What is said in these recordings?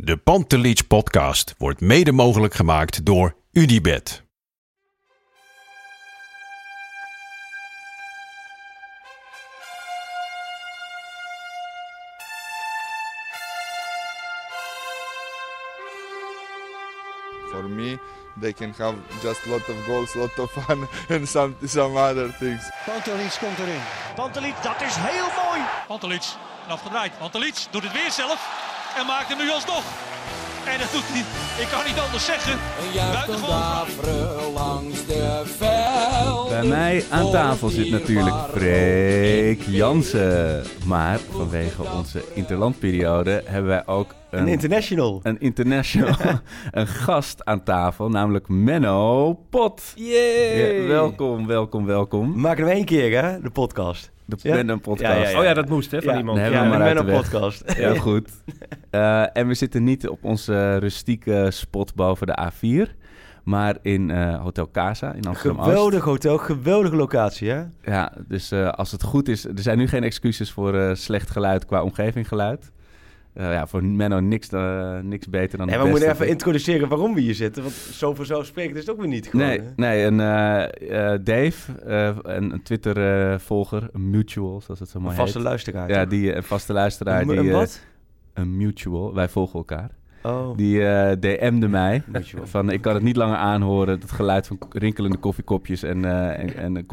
De Pantelich podcast wordt mede mogelijk gemaakt door UdiBet. For me, they can have just lot of goals, lot of fun, and some some other things. Pantelic komt erin. Pantelic, dat is heel mooi. Pantelic, afgedraaid. Pantelic doet het weer zelf en maakt hem nu alsnog. En dat doet hij, ik kan niet anders zeggen. Buitengewoon. langs de veld. Bij mij aan tafel zit natuurlijk Freek Jansen. Maar vanwege onze interlandperiode hebben wij ook een, Een international. een international, een gast aan tafel, namelijk Menno Pot. Yay! Ja, welkom, welkom, welkom. We maken hem één keer, hè, de podcast. De Ja? Podcast. Ja, ja, ja. Oh ja, dat moest hè, van Ja. iemand. Nee, Ja, de weg. podcast. Heel goed. Eh, en we zitten niet op onze rustieke spot boven de A4, maar in eh, Hotel Casa in Amsterdam-Oost. Geweldig hotel, geweldige locatie, hè? Ja, dus eh, als het goed is, er zijn nu geen excuses voor eh, slecht geluid qua omgevinggeluid. Eh, ja, voor Menno niks, eh, niks beter dan En het we moeten even introduceren waarom we hier zitten, want zo vanzelfsprekend is het ook weer niet gewoon. Nee, hè? nee en eh, Dave, een, een Twitter-volger, een mutual, zoals het zo Een mooi vaste heet. luisteraar. Ja, die een vaste luisteraar. Een, die, een wat? een mutual, wij volgen elkaar. Oh, Die eh, DM'de mij. Van, ik kan het niet langer aanhoren, het geluid van rinkelende koffiekopjes en, eh, en, en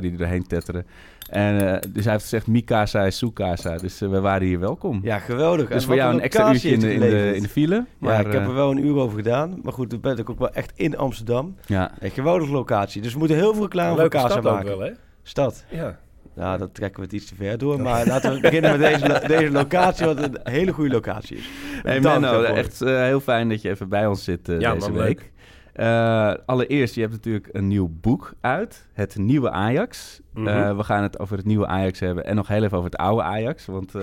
die er doorheen tetteren. En, eh, dus hij heeft gezegd, Mikasa is Sukasa. Dus we waren hier welkom. Ja, geweldig. dus En voor jou een extra uurtje in de, in, de, in de file. Maar, ja, ik heb er wel een uur over gedaan. Maar goed, dan ben ik ook wel echt in Amsterdam. ja. Een geweldige locatie. Dus we moeten heel veel reclame voor Leuke Casa stad ook maken. wel, hè? Stad. Ja. Ja, dat trekken we het iets te ver door. Maar laten we beginnen met deze, lo- deze locatie, wat een hele goede locatie is. Hey Menno, echt eh, heel fijn dat je even bij ons zit eh, Ja, deze week. leuk. Eh, allereerst, je hebt natuurlijk een nieuw boek uit. Het nieuwe Ajax. Mhm. Eh, we gaan het over het nieuwe Ajax hebben. En nog heel even over het oude Ajax. Want eh,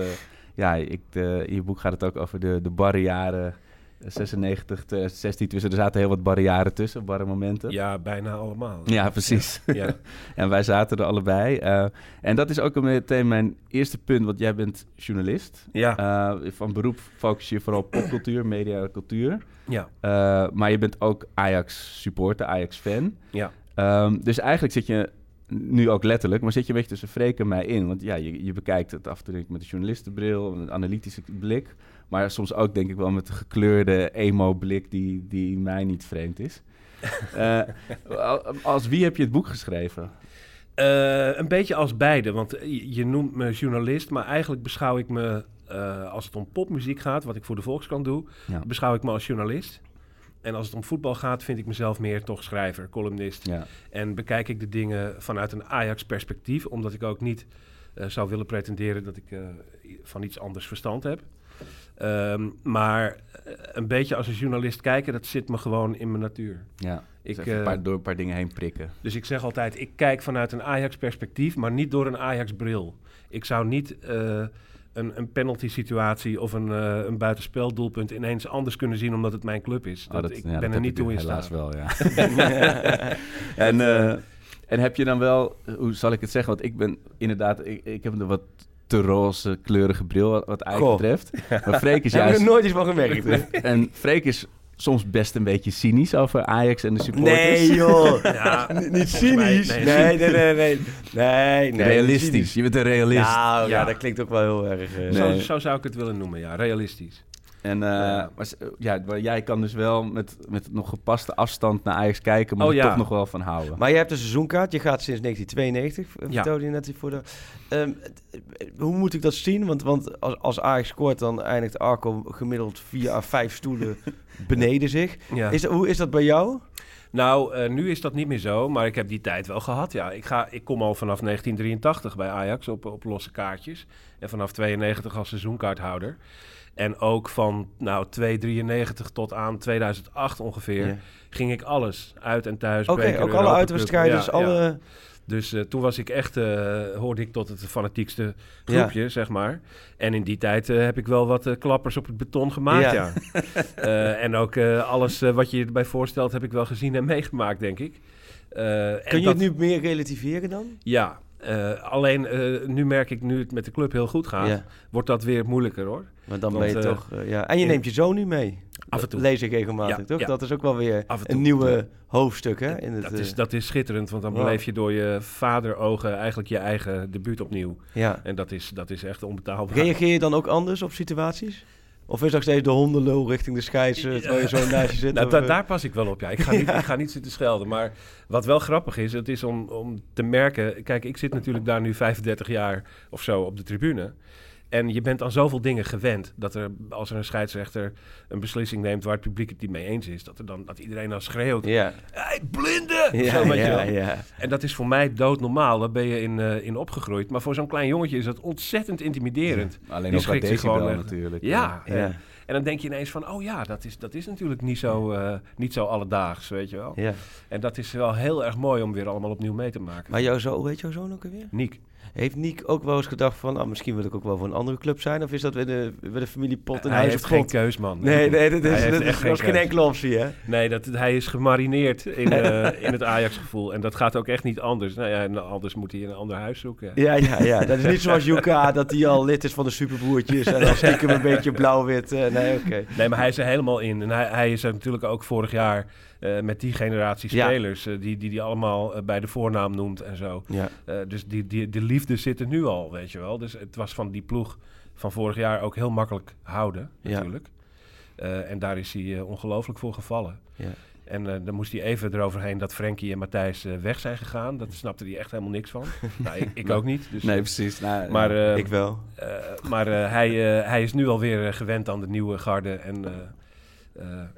ja, ik, de, in je boek gaat het ook over de, de barre jaren 96, 2016. Dus er zaten heel wat barre jaren tussen, barre momenten. ja, bijna allemaal. Ja, precies. Ja. en wij zaten er allebei. Eh, en dat is ook meteen mijn eerste punt, want jij bent journalist. Ja. Eh, van beroep focus je vooral op popcultuur, media en cultuur. ja. Eh, maar je bent ook Ajax-supporter, Ajax-fan. Ja. Ehm, dus eigenlijk zit je, nu ook letterlijk, maar zit je een beetje tussen Freek en mij in. Want ja, je, je bekijkt het af en toe met een journalistenbril, een analytische blik. Maar soms ook denk ik wel met een gekleurde emo-blik die, die mij niet vreemd is. Eh, als wie heb je het boek geschreven? Eh, een beetje als beide, want je, noemt me journalist, maar eigenlijk beschouw ik me, eh, als het om popmuziek gaat, wat ik voor de Volkskrant doe, Ja. beschouw ik me als journalist. En als het om voetbal gaat, vind ik mezelf meer toch schrijver, columnist. Ja. En bekijk ik de dingen vanuit een Ajax-perspectief, omdat ik ook niet zou willen pretenderen dat ik van iets anders verstand heb. Ehm, maar eh, een beetje als een journalist kijken, dat zit me gewoon in mijn natuur. ja. Ik, Dus een eh, paar, door een paar dingen heen prikken. Dus ik zeg altijd, ik kijk vanuit een Ajax-perspectief, maar niet door een Ajax-bril. Ik zou niet eh, een, een penalty-situatie of een, eh een buitenspeldoelpunt ineens anders kunnen zien omdat het mijn club is. Oh, Dat, ik ja, ben dat er niet toe in helaas staat. wel, ja. en, en heb je dan wel, hoe zal ik het zeggen? Want ik ben inderdaad, ik, ik heb een wat te roze kleurige bril wat, wat betreft. Maar Freek is Daar heb ik juist... er nooit eens van gemerkt. hè? En Freek is soms best een beetje cynisch over Ajax en de supporters. Nee, joh. Ja, niet cynisch. nee, Nee, nee, nee, nee. Nee, nee. Realistisch. Je bent een realist. Nou, ja. Ja. dat klinkt ook wel heel erg... eh, Zo, zo zou ik het willen noemen, ja. Realistisch. En eh, Ja. maar, s- ja, maar jij kan dus wel met, met nog gepaste afstand naar Ajax kijken, maar Oh, er ja. toch nog wel van houden. Maar je hebt een seizoenkaart. Je gaat sinds 1992, eh, Ja. vertelde je net voor de... Ehm, hoe moet ik dat zien? Want, want als, als Ajax scoort, dan eindigt Arco gemiddeld vier à vijf stoelen beneden zich. Ja. Is, dat- hoe is dat bij jou? Nou, eh, nu is dat niet meer zo, maar ik heb die tijd wel gehad. Ja, ik, ga, ik kom al vanaf 1983 bij Ajax op, op losse kaartjes. En vanaf 92 als seizoenkaarthouder. En ook van nou, 293 tot aan 2008 ongeveer ging ik alles uit en thuis. Oké, ook alle uitwedstrijden, dus Ja, ja. alle... Dus eh, toen was ik echt, eh, hoorde ik tot het fanatiekste groepje, zeg maar. En in die tijd eh, heb ik wel wat klappers op het beton gemaakt, Ja. ja. En ook alles wat je erbij voorstelt heb ik wel gezien en meegemaakt, denk ik. Kun je dat- het nu meer relativeren dan? Ja, alleen nu merk ik, nu het met de club heel goed gaat, Ja. wordt dat weer moeilijker hoor. Want dan Want, ben je eh, toch... eh, ja. En je neemt je zoon nu mee. Af en toe. Lees ik regelmatig, Ja, toch? ja. Dat is ook wel weer een nieuwe ja. hoofdstuk, hè? In het, Dat eh, is, dat is schitterend, want dan Wow. beleef je door je vaderogen eigenlijk je eigen debuut opnieuw. ja. En dat is, dat is echt onbetaalbaar. Reageer je dan ook anders op situaties? Of is nog steeds de hondenlul richting de scheids, eh, terwijl je zo naast je zit? Nou, da- eh, daar pas ik wel op, ja. Ik ga, niet, ik ga niet zitten schelden. Maar wat wel grappig is, het is om, om te merken... Kijk, ik zit natuurlijk daar nu 35 jaar of zo op de tribune. En je bent aan zoveel dingen gewend... dat er, als er een scheidsrechter een beslissing neemt... waar het publiek het niet mee eens is... dat, er dan, dat iedereen dan schreeuwt... Ja, Hey, blinde! ja, Zo, weet ja. En dat is voor mij doodnormaal. Daar ben je in, eh, in opgegroeid. Maar voor zo'n klein jongetje is dat ontzettend intimiderend. Alleen Die schrikt zich gewoon echt. natuurlijk. Ja, Ja. En, en dan denk je ineens van... oh ja, dat is, dat is natuurlijk niet zo, eh, niet zo alledaags, weet je wel. ja. En dat is wel heel erg mooi om weer allemaal opnieuw mee te maken. Maar jouw zoon, hoe heet jouw zoon ook alweer? Niek. Heeft Niek ook wel eens gedacht van, nou, misschien wil ik ook wel voor een andere club zijn? Of is dat weer de, weer de familiepot in hij huis heeft op geen keus, man. Nee, nee, dat Hij is, heeft dat is, geen geen enkele optie, hè? Nee, dat, hij is gemarineerd in, eh, in het Ajax-gevoel. En dat gaat ook echt niet anders. Nou ja, anders moet hij een ander huis zoeken. Ja, ja, ja. Dat is niet zoals Yuka, dat hij al lid is van de superbroertjes en dan stiekem een beetje blauw-wit. eh, nee, oké. Nee, maar hij is er helemaal in. En hij, hij is er natuurlijk ook vorig jaar eh, met die generatie spelers... die die, die allemaal bij de voornaam noemt en zo. Ja, dus die, die, de liefde zit er nu al, weet je wel. Dus het was van die ploeg van vorig jaar ook heel makkelijk houden, Ja. natuurlijk. Eh, en daar is hij eh, ongelooflijk voor gevallen. ja. En eh, dan moest hij even eroverheen dat Frenkie en Matthijs weg zijn gegaan. Dat snapte hij echt helemaal niks van. nou, ik, ik ook niet. Dus, Nee, precies. Nou, maar ja. ik wel. maar hij, hij is nu alweer gewend aan de nieuwe garde. En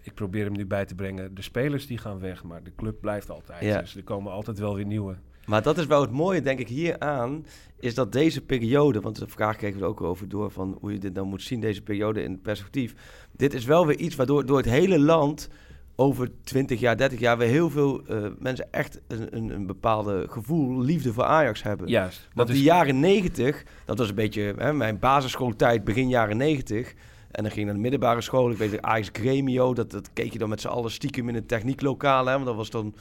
ik probeer hem nu bij te brengen. De spelers die gaan weg, maar de club blijft altijd. Ja. Dus er komen altijd wel weer nieuwe. Maar dat is wel het mooie, denk ik, hieraan, is dat deze periode, want de vraag kregen we er ook over door van hoe je dit dan moet zien, deze periode in perspectief. Dit is wel weer iets waardoor door het hele land over 20 jaar, 30 jaar weer heel veel eh, mensen echt een, een, een bepaalde gevoel, liefde voor Ajax hebben. Juist. Want dat die is, jaren 90, dat was een beetje hè, mijn basisschooltijd, begin jaren 90. En dan ging ik naar de middelbare school. Ik weet Ajax Gremio, dat, dat keek je dan met z'n allen stiekem in een technieklokaal. Hè, want dat was dan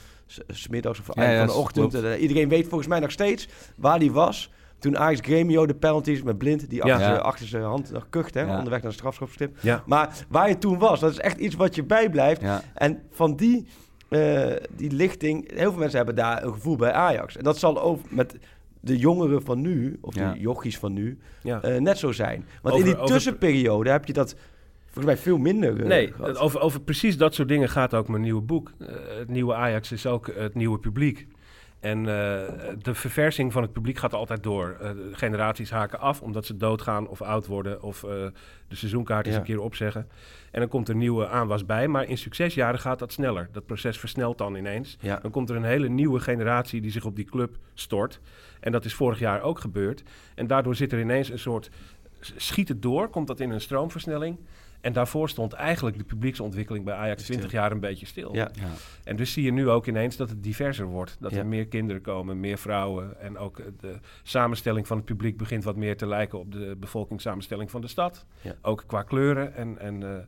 smiddags of eind ja, van de ochtend. En, eh, iedereen weet volgens mij nog steeds waar die was. Toen Ajax Gremio de penalties met Blind, die achter, Ja. zijn- achter zijn hand nog kucht, hè, onderweg naar de strafschopstip. Maar waar je toen was, dat is echt iets wat je bijblijft. En van die, eh, die lichting, heel veel mensen hebben daar een gevoel bij Ajax. En dat zal ook met de jongeren van nu, of Ja. de jochies van nu, ja. eh, net zo zijn. Want Over- in die over- tussenperiode heb je dat volgens mij veel minder eh, Nee, gehad. over, over precies dat soort dingen gaat ook mijn nieuwe boek. Eh, het nieuwe Ajax is ook het nieuwe publiek. En eh, de verversing van het publiek gaat altijd door. Eh, generaties haken af omdat ze doodgaan of oud worden of eh, de seizoenkaart eens Ja. een keer opzeggen. En dan komt er nieuwe aanwas bij. Maar in succesjaren gaat dat sneller. Dat proces versnelt dan ineens. Ja. Dan komt er een hele nieuwe generatie die zich op die club stort. En dat is vorig jaar ook gebeurd. En daardoor zit er ineens een soort... Schiet het door, komt dat in een stroomversnelling. En daarvoor stond eigenlijk de publieksontwikkeling bij Ajax 20 jaar een beetje stil. Ja. Ja. En dus zie je nu ook ineens dat het diverser wordt. Dat Ja. er meer kinderen komen, meer vrouwen. En ook de samenstelling van het publiek begint wat meer te lijken op de bevolkingssamenstelling van de stad. Ja. Ook qua kleuren. En, en eh,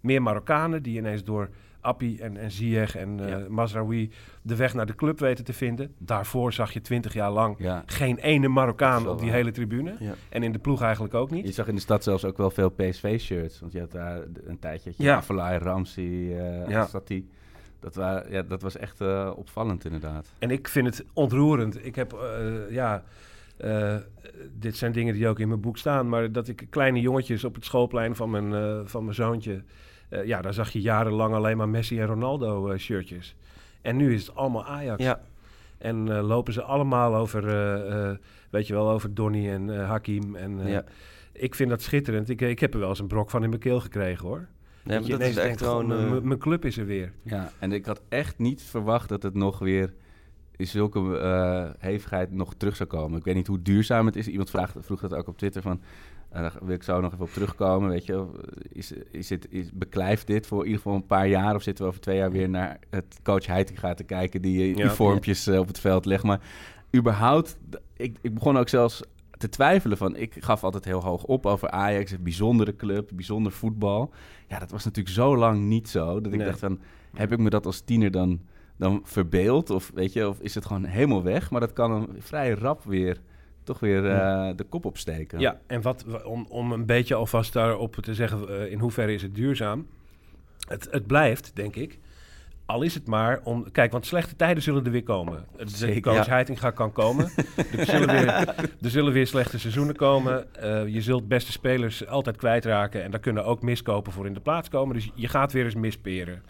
meer Marokkanen die ineens door Appie en, en Ziyech en Ja. Mazraoui de weg naar de club weten te vinden. Daarvoor zag je twintig jaar lang Ja. geen ene Marokkaan op die waar. hele tribune. Ja. En in de ploeg eigenlijk ook niet. Je zag in de stad zelfs ook wel veel PSV-shirts. Want je had daar een tijdje Ja. Afelai, Ramsey, eh Ja. Dat, waren, ja, dat was echt eh, opvallend inderdaad. En ik vind het ontroerend. Ik heb, ja, dit zijn dingen die ook in mijn boek staan, maar dat ik kleine jongetjes op het schoolplein van mijn, van mijn zoontje, eh, ja, daar zag je jarenlang alleen maar Messi en Ronaldo eh, shirtjes. En nu is het allemaal Ajax. Ja. En eh, lopen ze allemaal over, eh, eh, weet je wel, over Donny en eh, Hakim. En eh, Ja. ik vind dat schitterend. Ik, ik heb er wel eens een brok van in mijn keel gekregen, hoor. Nee, maar je dat is echt gewoon... eh, mijn- club is er weer. Ja, en ik had echt niet verwacht dat het nog weer in zulke eh, hevigheid nog terug zou komen. Ik weet niet hoe duurzaam het is. Iemand vraagt, vroeg dat ook op Twitter van... En daar wil ik zo nog even op terugkomen. Weet je, is, is het, is, beklijft dit voor in ieder geval een paar jaar? Of zitten we over twee jaar weer naar het coach Heitinga te kijken... die die Ja. vormpjes eh, op het veld legt? Maar überhaupt, ik, ik begon ook zelfs te twijfelen van... Ik gaf altijd heel hoog op over Ajax, een bijzondere club, bijzonder voetbal. Ja, dat was natuurlijk zo lang niet zo. Dat ik Nee. dacht van, heb ik me dat als tiener dan, dan verbeeld? Of weet je, of is het gewoon helemaal weg? Maar dat kan dan vrij rap weer, toch weer eh, de kop opsteken. Ja, en wat, om, om een beetje alvast daarop te zeggen, eh, in hoeverre is het duurzaam? Het, het blijft, denk ik. Al is het maar om... Kijk, want slechte tijden zullen er weer komen. De Zeker, coach ja. Kan komen. er, zullen weer, er zullen weer slechte seizoenen komen. Eh, je zult beste spelers altijd kwijtraken. En daar kunnen ook miskopen voor in de plaats komen. Dus je gaat weer eens misperen.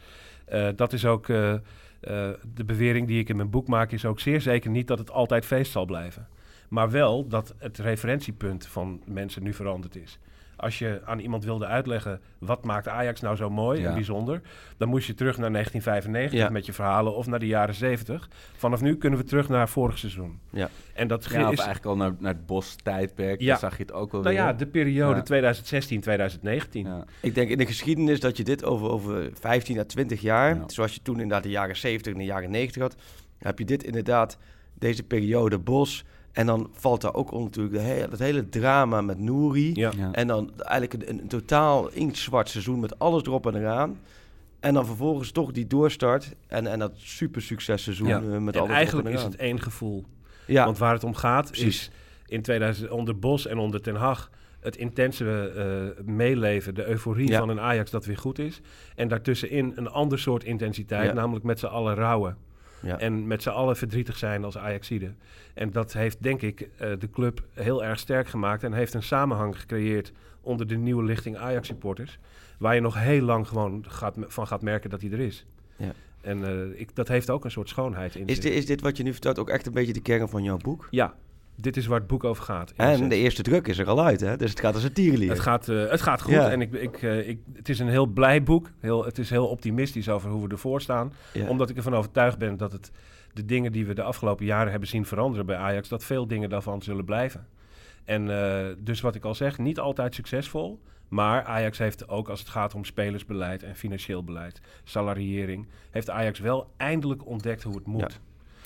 Dat is ook... de bewering die ik in mijn boek maak... is ook zeer zeker niet dat het altijd feest zal blijven. Maar wel dat het referentiepunt van mensen nu veranderd is. Als je aan iemand wilde uitleggen wat maakt Ajax nou zo mooi Ja. en bijzonder, dan moest je terug naar 1995 Ja. met je verhalen of naar de jaren 70. Vanaf nu kunnen we terug naar vorig seizoen. Ja. En dat Ja, is eigenlijk al naar, naar het Bos-tijdperk. Ja. Daar zag je het ook al nou weer. ja, de periode Ja. 2016-2019. Ja. Ik denk in de geschiedenis dat je dit over, over 15 à 20 jaar, Ja. zoals je toen inderdaad de jaren 70 en de jaren 90 had, heb je dit inderdaad, deze periode Bos. En dan valt daar ook onder natuurlijk de hele, dat hele drama met Nouri. Ja. Ja. En dan eigenlijk een, een totaal inktzwart seizoen met alles erop en eraan. En dan vervolgens toch die doorstart en, en dat super successeizoen Ja. eh, met En alles eigenlijk is het één gevoel. Ja, Want waar het om gaat Precies. is in 2000 onder Bos en onder Ten Hag het intense eh, meeleven, de euforie Ja. van een Ajax dat weer goed is. En daartussenin een ander soort intensiteit, Ja. namelijk met z'n allen rouwen. Ja. En met z'n allen verdrietig zijn als Ajaxide. En dat heeft denk ik eh, de club heel erg sterk gemaakt en heeft een samenhang gecreëerd onder de nieuwe lichting Ajax supporters. Waar je nog heel lang gewoon gaat, van gaat merken dat hij er is. Ja. En eh, ik, dat heeft ook een soort schoonheid in is, dit, is dit wat je nu vertelt ook echt een beetje de kern van jouw boek? Ja, dit is waar het boek over gaat. En de eerste druk is er al uit, hè? Dus het gaat als een tierenlier. Het gaat, eh, het gaat goed Ja. en ik, ik, eh, ik, het is een heel blij boek. Heel, het is heel optimistisch over hoe we ervoor staan. Ja. Omdat ik ervan overtuigd ben dat het, de dingen die we de afgelopen jaren hebben zien veranderen bij Ajax, dat veel dingen daarvan zullen blijven. En eh, dus wat ik al zeg, niet altijd succesvol. Maar Ajax heeft ook als het gaat om spelersbeleid en financieel beleid, salariering, heeft Ajax wel eindelijk ontdekt hoe het moet.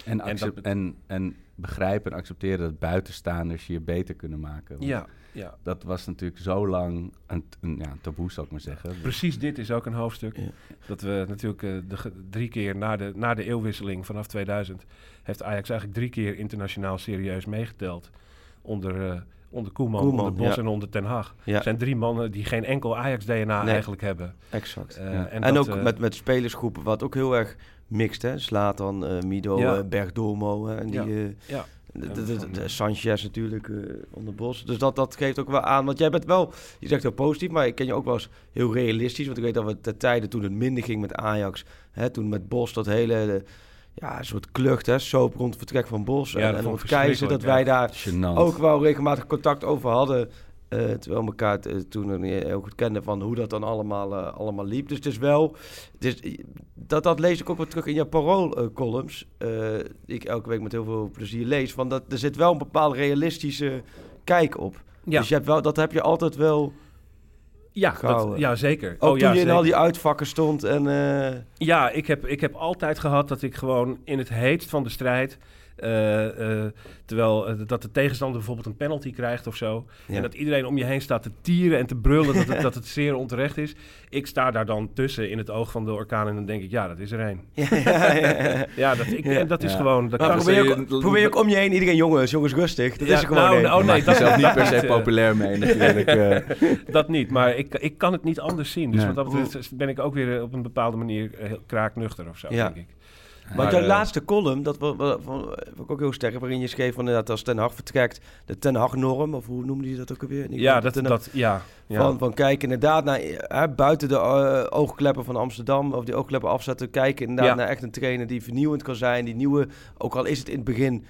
En, En dat en, en begrijpen en accepteren dat buitenstaanders je beter kunnen maken. Want Ja, ja. Dat was natuurlijk zo lang een, een, ja, een taboe, zal ik maar zeggen. Precies dit is ook een hoofdstuk. Ja. Dat we natuurlijk eh, de, drie keer na de, na de eeuwwisseling vanaf 2000... heeft Ajax eigenlijk drie keer internationaal serieus meegeteld. Onder, eh, onder Koeman, Koeman, onder Bos ja. en onder Ten Hag. Ja. Het zijn drie mannen die geen enkel Ajax-DNA Nee. eigenlijk hebben. Exact. Eh, Ja. En, En, dat, ook met, met spelersgroepen, wat ook heel erg mixt, hè? Slatan, eh Mido, Ja. eh, Bergdomo hè, en die... Ja. eh, Ja. de, de, de- de Sanchez natuurlijk onder Bos. Dus dat, dat geeft ook wel aan. Want jij bent wel, je zegt heel positief, maar ik ken je ook wel eens heel realistisch. Want ik weet dat we te tijden toen het minder ging met Ajax, hè, toen met Bos dat hele, ja, soort klucht, hè, soap rond het vertrek van Bos. Ja, en en rond Keizer, dat wij daar ook wel regelmatig contact over hadden. Eh, terwijl elkaar eh, toen heel goed kenden van hoe dat dan allemaal, eh, allemaal liep. Dus het is wel, dus, dat, dat lees ik ook wel terug in je parool-columns. eh, die ik elke week met heel veel plezier lees. Van dat, er zit wel een bepaalde realistische kijk op. ja, Dus je hebt wel, dat heb je altijd wel. ja, dat, ja, zeker. Ook oh, toen ja, je in al die uitvakken stond. En, Ja, ik heb, ik heb altijd gehad dat ik gewoon in het heetst van de strijd... eh, eh, terwijl eh, dat de tegenstander bijvoorbeeld een penalty krijgt of zo... ja. En dat iedereen om je heen staat te tieren en te brullen dat het, dat het zeer onterecht is. Ik sta daar dan tussen in het oog van de orkaan en dan denk ik, ja, dat is er één. ja, ja, ja. Ja, dat, ik, en dat is Ja. gewoon... Dat Maar probeer, je je- ook, probeer je ook om je heen iedereen, jongens, jongens, rustig. Dat Ja, is er gewoon nou, nou, Je nee, dat- jezelf niet per se populair mee natuurlijk. eh. dat niet, maar ik, ik kan het niet anders zien. Dus Nee. wat dat betreft ben ik ook weer op een bepaalde manier heel kraaknuchter of zo, Ja. denk ik. Maar, jouw eh, laatste column, dat vond ik ook heel sterk, waarin je schreef van inderdaad als Ten Hag vertrekt, de Ten Hag-norm, of hoe noemde je dat ook alweer? Ja, dat, Hag- dat, ja, ja. Van, van kijken inderdaad naar, hè, buiten de eh, oogkleppen van Amsterdam, of die oogkleppen afzetten, kijken inderdaad Ja. naar echt een trainer die vernieuwend kan zijn, die nieuwe, ook al is het in het begin,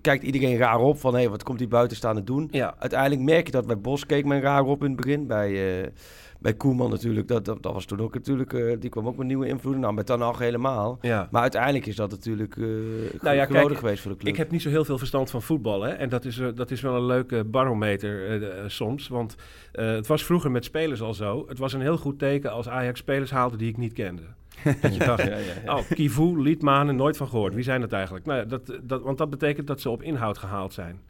kijkt iedereen raar op van... hé, hey, wat komt die buitenstaande doen? Ja. Uiteindelijk merk je dat bij Bos keek men raar op in het begin. Bij, uh, bij Koeman natuurlijk, dat, dat, dat, was toen ook natuurlijk... Uh, die kwam ook met nieuwe invloeden. Nou, met Ten Hag helemaal. Ja. Maar uiteindelijk is dat natuurlijk uh, nou ja, kijk, geweest voor de club. Ik heb niet zo heel veel verstand van voetbal. Hè? En dat is, dat is wel een leuke barometer soms. Want het was vroeger met spelers al zo. Het was een heel goed teken als Ajax spelers haalde die ik niet kende. Dat je dacht, ja, ja, ja. oh, Kivu, Liedmanen, nooit van gehoord. Wie zijn dat eigenlijk? Nou, dat, dat, want dat betekent dat ze op inhoud gehaald zijn.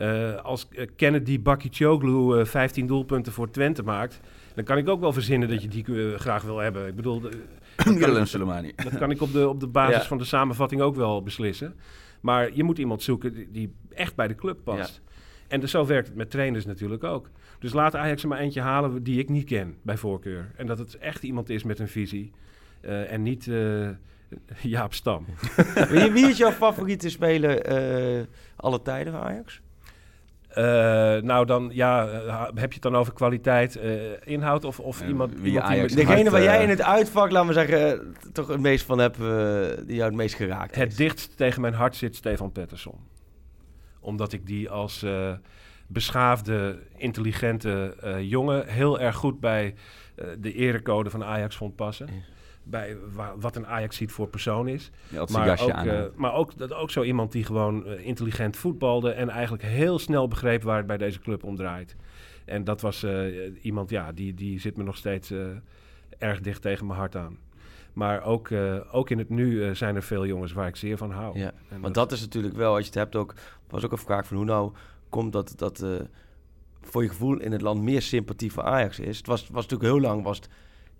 Uh, als uh, Kennedy Bakicioglu uh, 15 doelpunten voor Twente maakt... dan kan ik ook wel verzinnen dat je die graag wil hebben. Ik bedoel, Willem Soleimani. Dat kan ik op de, op de basis van de samenvatting ook wel beslissen. Maar je moet iemand zoeken die, die echt bij de club past. En dus zo werkt het met trainers natuurlijk ook. Dus laat Ajax er maar eentje halen die ik niet ken, bij voorkeur. En dat het echt iemand is met een visie... Uh, en niet uh, Jaap Stam. wie, wie, is jouw favoriete speler uh, alle tijden van Ajax? Nou, dan ja, heb je het dan over kwaliteit, inhoud of, of iemand... Wie iemand Ajax die Degene waar jij in het uitvak, laten we zeggen, toch het meest van hebt, die jou het meest geraakt Het dichtst tegen mijn hart zit Stefan Pettersson. Omdat ik die als beschaafde, intelligente jongen heel erg goed bij de erecode van Ajax vond passen. Ja bij wat een Ajax ziet voor persoon is. Ja, maar, ook, uh, maar ook, dat, ook zo iemand die gewoon uh, intelligent voetbalde en eigenlijk heel snel begreep waar het bij deze club om draait. En dat was uh, iemand, ja, die, die zit me nog steeds erg dicht tegen mijn hart aan. Maar ook, ook in het nu zijn er veel jongens waar ik zeer van hou. Ja, en want dat, dat is natuurlijk wel, als je het hebt ook, was ook een vraag van hoe nou komt dat, dat voor je gevoel in het land meer sympathie voor Ajax is. Het was, was natuurlijk heel lang, was het,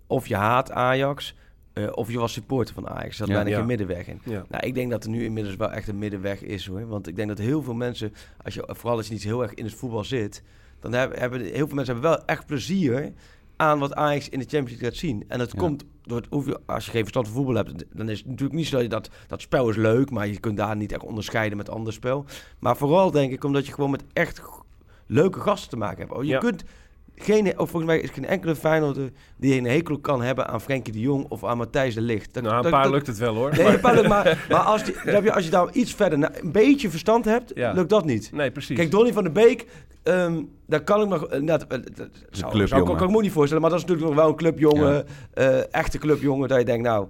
of je haat Ajax, uh, of je was supporter van Ajax. Ja, bijna ja. geen middenweg in. Ja. Nou, ik denk dat er nu inmiddels wel echt een middenweg is hoor. Want ik denk dat heel veel mensen, als je, vooral als je niet heel erg in het voetbal zit, dan hebben, hebben heel veel mensen hebben wel echt plezier aan wat Ajax in de Champions League gaat zien. En dat komt door het, als je geen verstand van voetbal hebt, dan is het natuurlijk niet zo dat je dat, dat spel is leuk, maar je kunt daar niet echt onderscheiden met ander spel. Maar vooral denk ik omdat je gewoon met echt leuke gasten te maken hebt. Oh, je kunt geen, of volgens mij is geen enkele Feyenoorder die een hekel kan hebben aan Frenkie de Jong of aan Matthijs de. Dat, nou, een dat, paar dat, lukt het wel hoor. Nee, een paar lukt, maar, maar als, die, als je daar iets verder nou, een beetje verstand hebt, ja. lukt dat niet. Nee, precies. Kijk, Donny van der Beek, um, daar kan ik nog... Uh, dat, uh, dat zou, kan ik me niet voorstellen, maar dat is natuurlijk nog wel een clubjongen, ja. uh, echte clubjongen, dat je denkt, nou,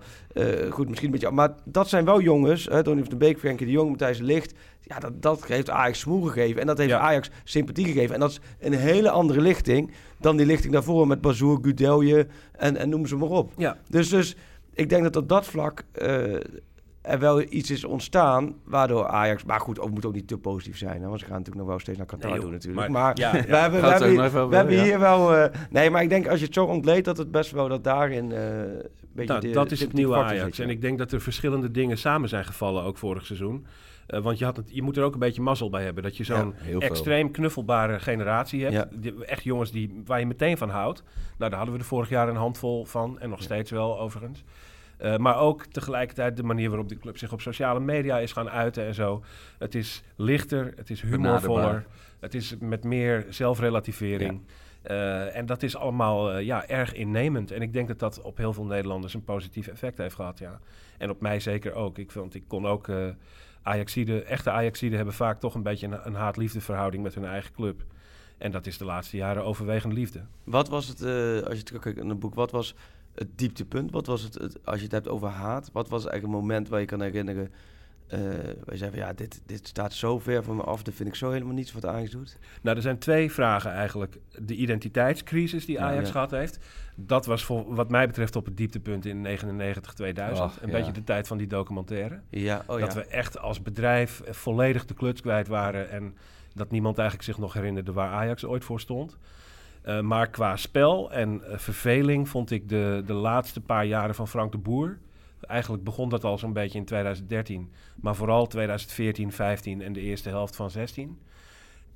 goed, misschien een beetje... Maar dat zijn wel jongens, Donny van der Beek, Frenkie de Jong, Matthijs de Licht... Ja, dat, dat heeft Ajax smoel gegeven en dat heeft ja. Ajax sympathie gegeven. En dat is een hele andere lichting dan die lichting daarvoor met Bazoer, Gudelje en, en noem ze maar op. Ja. Dus, dus ik denk dat op dat vlak uh, er wel iets is ontstaan waardoor Ajax... Maar goed, ook moet ook niet te positief zijn. Hè, want ze gaan natuurlijk nog wel steeds naar Qatar nee, doen natuurlijk. Maar, maar ja, ja. we hebben, we hebben, hier, we hebben hier wel... Uh, nee, maar ik denk als je het zo ontleedt dat het best wel dat daarin... Uh, beetje nou, de, dat is het nieuwe Ajax. En ik denk dat er verschillende dingen samen zijn gevallen ook vorig seizoen. Uh, want je, had het, je moet er ook een beetje mazzel bij hebben. Dat je zo'n ja, extreem knuffelbare generatie hebt. Ja. Die, echt jongens die, waar je meteen van houdt. Nou, daar hadden we er vorig jaar een handvol van. En nog steeds wel, overigens. Uh, maar ook tegelijkertijd de manier waarop de club zich op sociale media is gaan uiten en zo. Het is lichter, het is humorvoller. Het is met meer zelfrelativering. Uh, en dat is allemaal uh, ja, erg innemend. En ik denk dat dat op heel veel Nederlanders een positief effect heeft gehad. Ja. En op mij zeker ook. Ik, vond, ik kon ook Ajaxide, echte Ajaxide hebben vaak toch een beetje een, een haat-liefde verhouding met hun eigen club. En dat is de laatste jaren overwegend liefde. Wat was het, uh, als je terugkijkt in het boek, wat was het dieptepunt? Wat was het, het, als je het hebt over haat, wat was eigenlijk een moment waar je kan herinneren uh, wij zeggen ja, dit, dit staat zo ver van me af, dat vind ik zo helemaal niets wat Ajax doet. Nou, er zijn twee vragen eigenlijk. De identiteitscrisis die Ajax ja, ja. gehad heeft, dat was voor, wat mij betreft op het dieptepunt in 99, 2000. Ach, een ja. beetje de tijd van die documentaire. Ja, oh, dat we echt als bedrijf volledig de kluts kwijt waren en dat niemand eigenlijk zich nog herinnerde waar Ajax ooit voor stond. Uh, maar qua spel en uh, verveling vond ik de, de laatste paar jaren van Frank de Boer Eigenlijk begon dat al zo'n beetje in 2013, maar vooral 2014, 15 en de eerste helft van 16.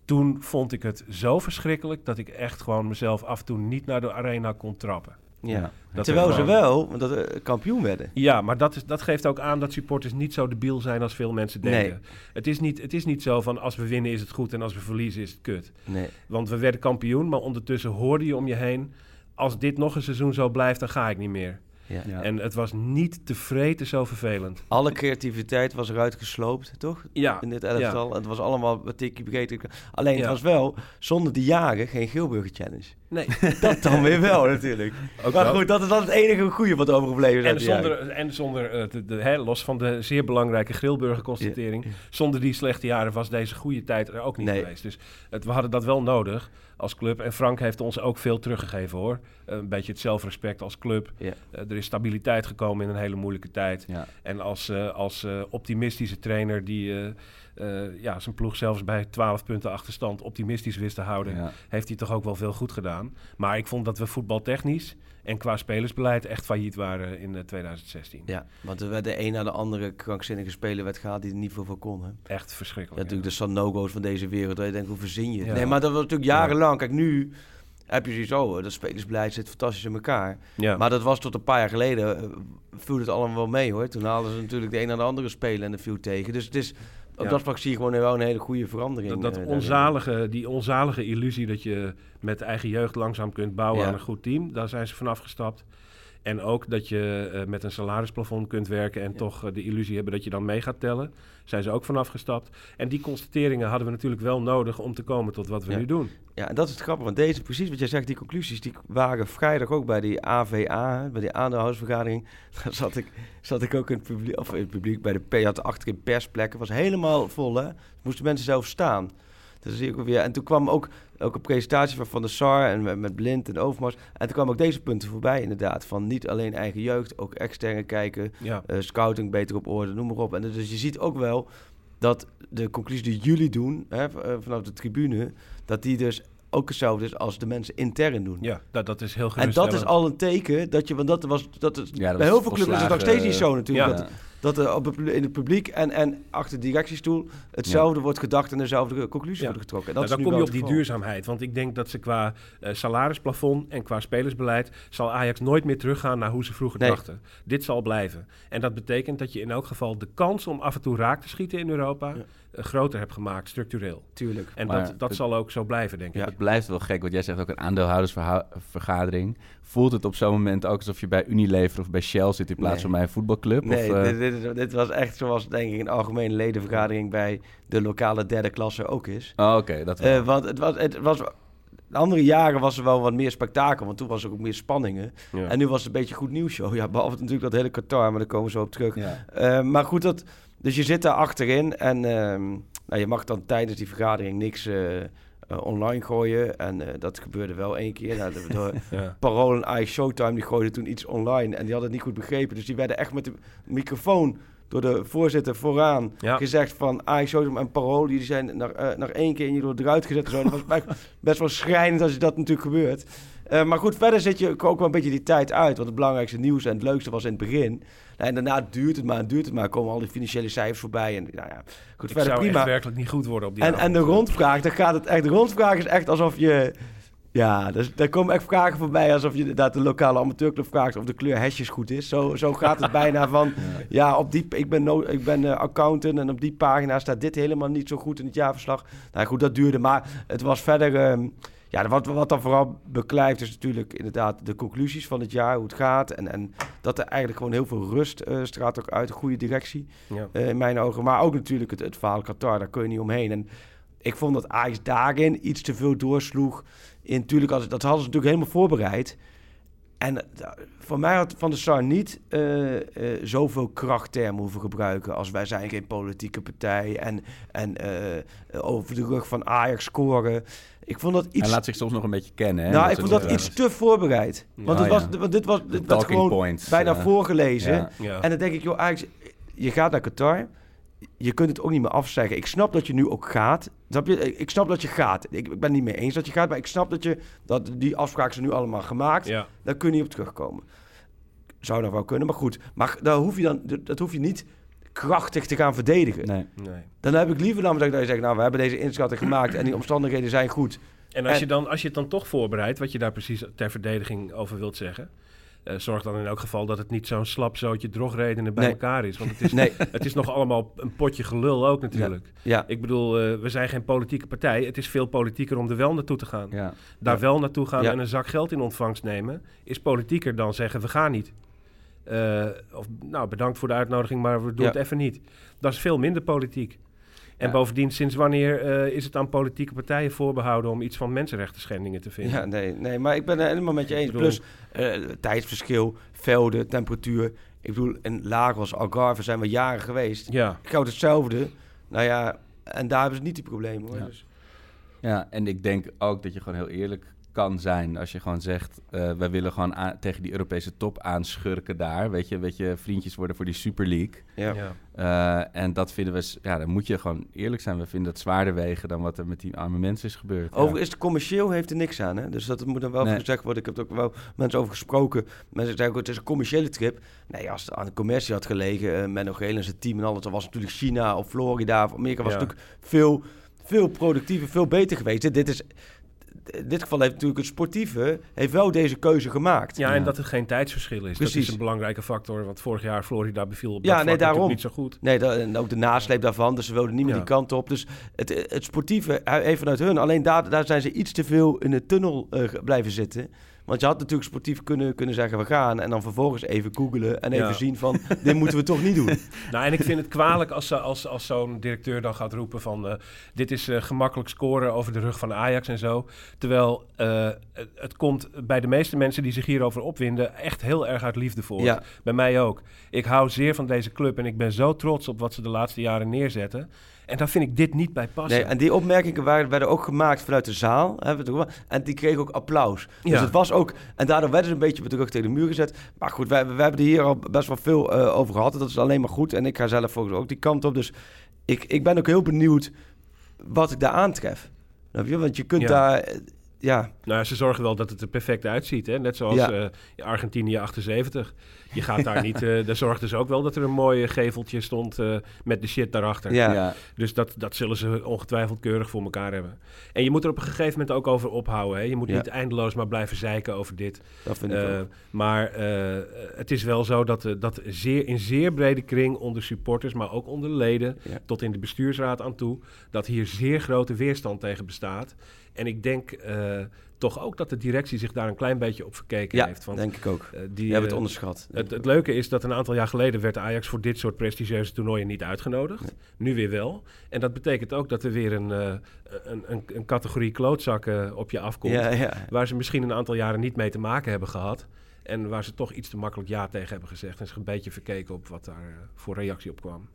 Toen vond ik het zo verschrikkelijk dat ik echt gewoon mezelf af en toe niet naar de arena kon trappen. Ja, dat terwijl gewoon... ze wel dat, uh, kampioen werden. Ja, maar dat, is, dat geeft ook aan dat supporters niet zo debiel zijn als veel mensen denken. Nee. Het, is niet, het is niet zo van als we winnen is het goed en als we verliezen is het kut. Nee. Want we werden kampioen, maar ondertussen hoorde je om je heen... als dit nog een seizoen zo blijft, dan ga ik niet meer. Ja. Ja. En het was niet te vreten zo vervelend. Alle creativiteit was eruit gesloopt, toch? Ja, In dit elftal. Het was allemaal wat tikkie begeten. Alleen het was wel zonder de jagen geen Geelburger Challenge. Nee. Dat dan weer wel natuurlijk. Ook maar dat. goed, dat is dan het enige goede wat overgebleven is. En zonder, en zonder eh, de, de- hè, los van de zeer belangrijke Grilburger-constatering, zonder die slechte jaren was deze goede tijd er ook niet Nee. geweest. Dus het, we hadden dat wel nodig als club. En Frank heeft ons ook veel teruggegeven hoor. Eh, een beetje het zelfrespect als club. Ja. Eh, er is stabiliteit gekomen in een hele moeilijke tijd. Ja. En als, eh, als eh, optimistische trainer die eh, eh, ja, zijn ploeg zelfs bij 12 punten achterstand optimistisch wist te houden, Ja. heeft hij toch ook wel veel goed gedaan. Maar ik vond dat we voetbaltechnisch en qua spelersbeleid echt failliet waren in eh, 2016. Ja, want er werd de een na de andere krankzinnige speler werd gehaald die er niet veel voor kon. Hè? Ja, Echt verschrikkelijk. natuurlijk de Sanogo's van deze wereld. waar je denkt, hoe verzin je? Ja. Nee, maar dat was natuurlijk jarenlang. Kijk, nu heb je zoiets, oh, dat spelersbeleid zit fantastisch in elkaar. ja. Maar dat was tot een paar jaar geleden, eh, viel het allemaal wel mee hoor. Toen haalden ze natuurlijk de een na de andere speler en de viel tegen. Dus het is, op Ja. dat vlak zie je gewoon wel een hele goede verandering. dat, dat eh, onzalige, die onzalige illusie dat je met eigen jeugd langzaam kunt bouwen Ja. aan een goed team, daar zijn ze vanaf gestapt. En ook dat je eh, met een salarisplafond kunt werken en Ja. toch eh, de illusie hebben dat je dan mee gaat tellen. Zijn ze ook vanaf gestapt. En die constateringen hadden we natuurlijk wel nodig om te komen tot wat we Ja. nu doen. Ja, en dat is het grappige. Want deze, precies wat jij zegt, die conclusies, die waren vrijdag ook bij die AVA, bij die aandeelhoudersvergadering. Daar zat ik, zat ik ook in het publiek, of in het publiek bij de P, had achterin persplekken. was helemaal vol, hè. Moesten mensen zelf staan. Dus zie ik ook weer. En toen kwam ook, ook een presentatie van Van der Sar en met, met Blind en Overmars. En toen kwamen ook deze punten voorbij, inderdaad. Van niet alleen eigen jeugd, ook externe kijken. Ja, eh, scouting beter op orde, noem maar op. En dus je ziet ook wel dat de conclusie die jullie doen, hè, eh, vanaf de tribune, dat die dus ook hetzelfde is als de mensen intern doen. ja dat, dat is heel En dat is al een teken dat je, want dat was, dat is, Ja, dat bij heel veel clubs is het nog steeds niet zo natuurlijk. ja. Dat, dat er op in het publiek en, en achter de directiestoel hetzelfde wordt gedacht en dezelfde conclusie Ja. wordt getrokken. En dat Nou, is dan kom je op die duurzaamheid. Want ik denk dat ze qua eh, salarisplafond en qua spelersbeleid... zal Ajax nooit meer teruggaan naar hoe ze vroeger Nee. dachten. Dit zal blijven. En dat betekent dat je in elk geval de kans om af en toe raak te schieten in Europa... Ja. eh, groter hebt gemaakt, structureel. Tuurlijk. En Maar dat, dat het- zal ook zo blijven, denk ik. Ja. Het blijft wel gek, want jij zegt ook een aandeelhoudersvergadering. Voelt het op zo'n moment ook alsof je bij Unilever of bij Shell zit in plaats Nee. van bij een voetbalclub? Nee, of, eh, dit, dit, dit was echt zoals denk ik een algemene ledenvergadering bij de lokale derde klasse ook is. Oh, oké, dat wel. Eh, want het was, het was, de andere jaren was er wel wat meer spektakel, want toen was er ook meer spanningen. Ja. En nu was het een beetje goed nieuws show. Ja, behalve natuurlijk dat hele Qatar, maar daar komen we zo op terug. ja. Eh, maar goed, dat, dus je zit daar achterin en ehm, nou, je mag dan tijdens die vergadering niks eh, eh, online gooien. En eh, dat gebeurde wel één keer. Nou, de, de Ja. Parool en Ice Showtime die gooiden toen iets online en die hadden het niet goed begrepen. Dus die werden echt met de microfoon door de voorzitter vooraan Ja. gezegd van Ice Showtime en Parool, die zijn naar, eh, naar één keer en jullie worden eruit gezet. Zo. Dat was best, best wel schrijnend als je dat natuurlijk gebeurt. Eh, maar goed, verder zit je ook wel een beetje die tijd uit. Want het belangrijkste nieuws en het leukste was in het begin. Nou, en daarna duurt het maar en duurt het maar. Komen al die financiële cijfers voorbij. En nou ja, goed, Ik verder zou prima. echt werkelijk niet goed worden op die En, en de rondvraag, dan gaat het echt. De rondvraag is echt alsof je. Ja, dus, daar komen echt vragen voorbij alsof je inderdaad de lokale amateurclub vraagt of de kleur hesjes goed is. Zo, zo gaat het bijna van, ja, op die, ik ben, no, ik ben eh, accountant en op die pagina staat dit helemaal niet zo goed in het jaarverslag. Nou goed, dat duurde, maar het was verder, ehm, ja, wat, wat dan vooral beklijft is natuurlijk inderdaad de conclusies van het jaar, hoe het gaat. En, en dat er eigenlijk gewoon heel veel rust eh straalt ook uit, een goede directie Ja. eh, in mijn ogen. Maar ook natuurlijk het, het verhaal Qatar, daar kun je niet omheen. En ik vond dat Ajax daarin iets te veel doorsloeg. In, tuurlijk, als, dat hadden ze natuurlijk helemaal voorbereid. En eh, voor mij had Van der Sar niet eh, eh, zoveel krachttermen hoeven gebruiken als wij zijn geen politieke partij en, en eh, over de rug van Ajax scoren. Ik vond dat iets... Hij laat zich soms nog een beetje kennen. Hè? nou, ik vond dat iets te voorbereid. Want, Oh, het was, ja. want dit was, dit werd talking gewoon points, bijna voorgelezen. ja. Ja. En dan denk ik, joh, Ajax, je gaat naar Qatar. Je kunt het ook niet meer afzeggen. Ik snap dat je nu ook gaat. Snap je? Ik snap dat je gaat. Ik, ik ben het niet mee eens dat je gaat, maar ik snap dat je dat die afspraken zijn nu allemaal gemaakt. Ja. Daar kun je niet op terugkomen. Zou dat wel kunnen, maar goed. Maar daar hoef je dan, dat hoef je niet krachtig te gaan verdedigen. Nee. Nee. Dan heb ik liever dan dat je zegt, nou, we hebben deze inschatting gemaakt en die omstandigheden zijn goed. En als, En- je dan, als je het dan toch voorbereidt, wat je daar precies ter verdediging over wilt zeggen... eh, zorg dan in elk geval dat het niet zo'n slap zootje drogredenen bij Nee. elkaar is. Want het is, Nee, het is nog allemaal een potje gelul ook natuurlijk. ja. Ik bedoel, eh, we zijn geen politieke partij. Het is veel politieker om er wel naartoe te gaan. Ja. Daar Ja. wel naartoe gaan en een zak geld in ontvangst nemen... is politieker dan zeggen, we gaan niet. Eh, of, nou, bedankt voor de uitnodiging, maar we doen het even niet. Dat is veel minder politiek. En Ja. bovendien, sinds wanneer eh, is het aan politieke partijen voorbehouden om iets van mensenrechten schendingen te vinden? Ja, nee, nee, maar ik ben het helemaal met je eens. Bedoel- Plus eh, tijdsverschil, velden, temperatuur. Ik bedoel, in Lagos, Algarve zijn we jaren geweest. ja. Goud hetzelfde. Nou ja, en daar hebben ze niet die problemen hoor. Ja. Dus, Ja, en ik denk ook dat je gewoon heel eerlijk kan zijn als je gewoon zegt, eh, wij willen gewoon aan- tegen die Europese top aanschurken daar. Weet je, weet je, vriendjes worden voor die Super League. ja. Ja. Eh, en dat vinden we, ja, dan moet je gewoon eerlijk zijn. We vinden het zwaarder wegen dan wat er met die arme mensen is gebeurd. Ja. Overigens is het commercieel heeft er niks aan. Hè? Dus dat moet dan wel Nee. gezegd worden. Ik heb er ook wel mensen over gesproken. Mensen zeggen, het is een commerciële trip. Nee, als het aan de commercie had gelegen, uh, Menno Geel en zijn team en alles, dan was natuurlijk China of Florida of Amerika was Ja. natuurlijk veel, veel productiever, veel beter geweest. Dit is, in dit geval heeft natuurlijk het sportieve heeft wel deze keuze gemaakt. Ja, en dat er geen tijdsverschil is. Dat is een belangrijke factor. Want vorig jaar Florida beviel op Ja, dat nee, daarom. niet zo goed. Nee, dat, en ook de nasleep daarvan. Dus ze wilden niet meer Ja. die kant op. Dus het, het sportieve, even vanuit hun. Alleen daar, daar zijn ze iets te veel in de tunnel eh, blijven zitten. Want je had natuurlijk sportief kunnen, kunnen zeggen, we gaan. En dan vervolgens even googelen en even Ja. zien van, dit moeten we toch niet doen. Nou, en ik vind het kwalijk als, als, als zo'n directeur dan gaat roepen van... eh, dit is eh, gemakkelijk scoren over de rug van Ajax en zo. Terwijl eh, het, het komt bij de meeste mensen die zich hierover opwinden... echt heel erg uit liefde voor. Ja. Bij mij ook. Ik hou zeer van deze club en ik ben zo trots op wat ze de laatste jaren neerzetten. En daar vind ik dit niet bij passen. Nee, en die opmerkingen waren, werden ook gemaakt vanuit de zaal. Hè, we en die kregen ook applaus. Dus Ja. het was ook... En daardoor werden ze een beetje met de rug tegen de muur gezet. Maar goed, wij, wij hebben er hier al best wel veel eh, over gehad. En dat is alleen maar goed. En ik ga zelf volgens ook die kant op. Dus ik, ik ben ook heel benieuwd wat ik daar aantref. Want je kunt Ja. daar... eh, Ja, Nou, ze zorgen wel dat het er perfect uitziet. Hè? Net zoals Ja. eh, Argentinië 78. Je gaat daar niet... eh daar zorgden ze ook wel dat er een mooi geveltje stond eh, met de shit daarachter. ja. ja. Dus dat, dat zullen ze ongetwijfeld keurig voor elkaar hebben. En je moet er op een gegeven moment ook over ophouden. Hè? Je moet Ja. niet eindeloos maar blijven zeiken over dit. dat vind ik Eh, ook. maar eh, het is wel zo dat, eh, dat zeer, in zeer brede kring onder supporters, maar ook onder leden, Ja. tot in de bestuursraad aan toe, dat hier zeer grote weerstand tegen bestaat. En ik denk eh, toch ook dat de directie zich daar een klein beetje op verkeken Ja, heeft. Want, denk ik ook. eh, die, hebben het eh, onderschat. het, het leuke is dat een aantal jaar geleden werd Ajax voor dit soort prestigieuze toernooien niet uitgenodigd. Nu weer wel. En dat betekent ook dat er weer een, eh, een, een, een categorie klootzakken op je afkomt. ja, ja. Waar ze misschien een aantal jaren niet mee te maken hebben gehad. En waar ze toch iets te makkelijk ja tegen hebben gezegd. En zich een beetje verkeken op wat daar voor reactie op kwam.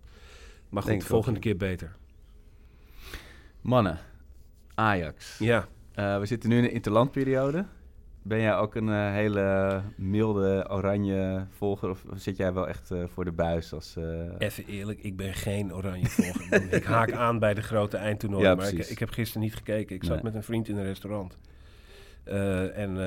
Maar goed, volgende ook. keer beter. Mannen, Ajax. Ja. Eh, we zitten nu in de interlandperiode. Ben jij ook een eh, hele milde oranje volger of zit jij wel echt eh, voor de buis als... Even eerlijk, ik ben geen oranje volger. ik haak aan bij de grote eindtoernooien. Ja, maar ik, ik heb gisteren niet gekeken. Ik zat met een vriend in een restaurant. En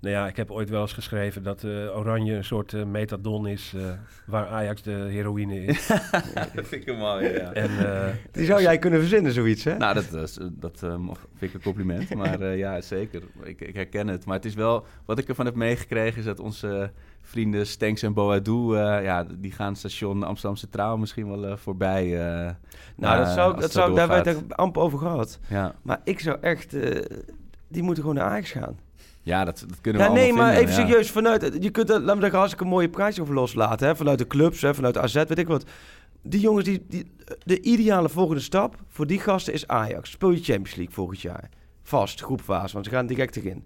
nou ja, ik heb ooit wel eens geschreven dat eh, oranje een soort eh, metadon is... eh, waar Ajax de heroïne is. dat vind ik hem mooi, ja. en, eh, Die zou jij kunnen verzinnen, zoiets, hè? Nou, dat, is- dat eh, mag- vind ik een compliment. Maar eh, ja, zeker. Ik, ik herken het. Maar het is wel... Wat ik ervan heb meegekregen is dat onze vrienden Stenks en Boadou... eh, ja, die gaan station Amsterdam Centraal misschien wel eh, voorbij. eh, nou, dat zou, dat zou, daar hebben we het amper over gehad. Ja, Maar ik zou echt... eh, die moeten gewoon naar Ajax gaan. Ja dat, dat kunnen we Ja, nee, maar even ja. serieus. Vanuit, je kunt er, laat me zeggen, hartstikke mooie prijs over loslaten. Hè? Vanuit de clubs, hè? vanuit AZ, weet ik wat. Die jongens, die, die, de ideale volgende stap voor die gasten is Ajax. Speel je Champions League volgend jaar. Vast, groepfase, want ze gaan direct erin.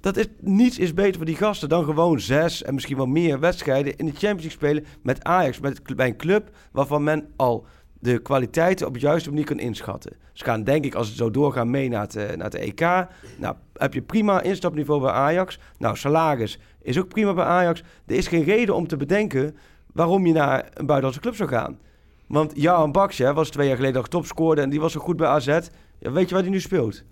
Dat is, niets is beter voor die gasten dan gewoon zes en misschien wel meer wedstrijden in de Champions League spelen met Ajax. Met, bij een club waarvan men al de kwaliteiten op de juiste manier kan inschatten. Ze gaan denk ik, als het zo doorgaan, mee naar het, eh, naar het EK. Nou, heb je prima instapniveau bij Ajax. Nou, salaris is ook prima bij Ajax. Er is geen reden om te bedenken waarom je naar een buitenlandse club zou gaan. Want Jan hè, was twee jaar geleden nog topscoorde en die was zo goed bij AZ. Ja, weet je waar hij nu speelt?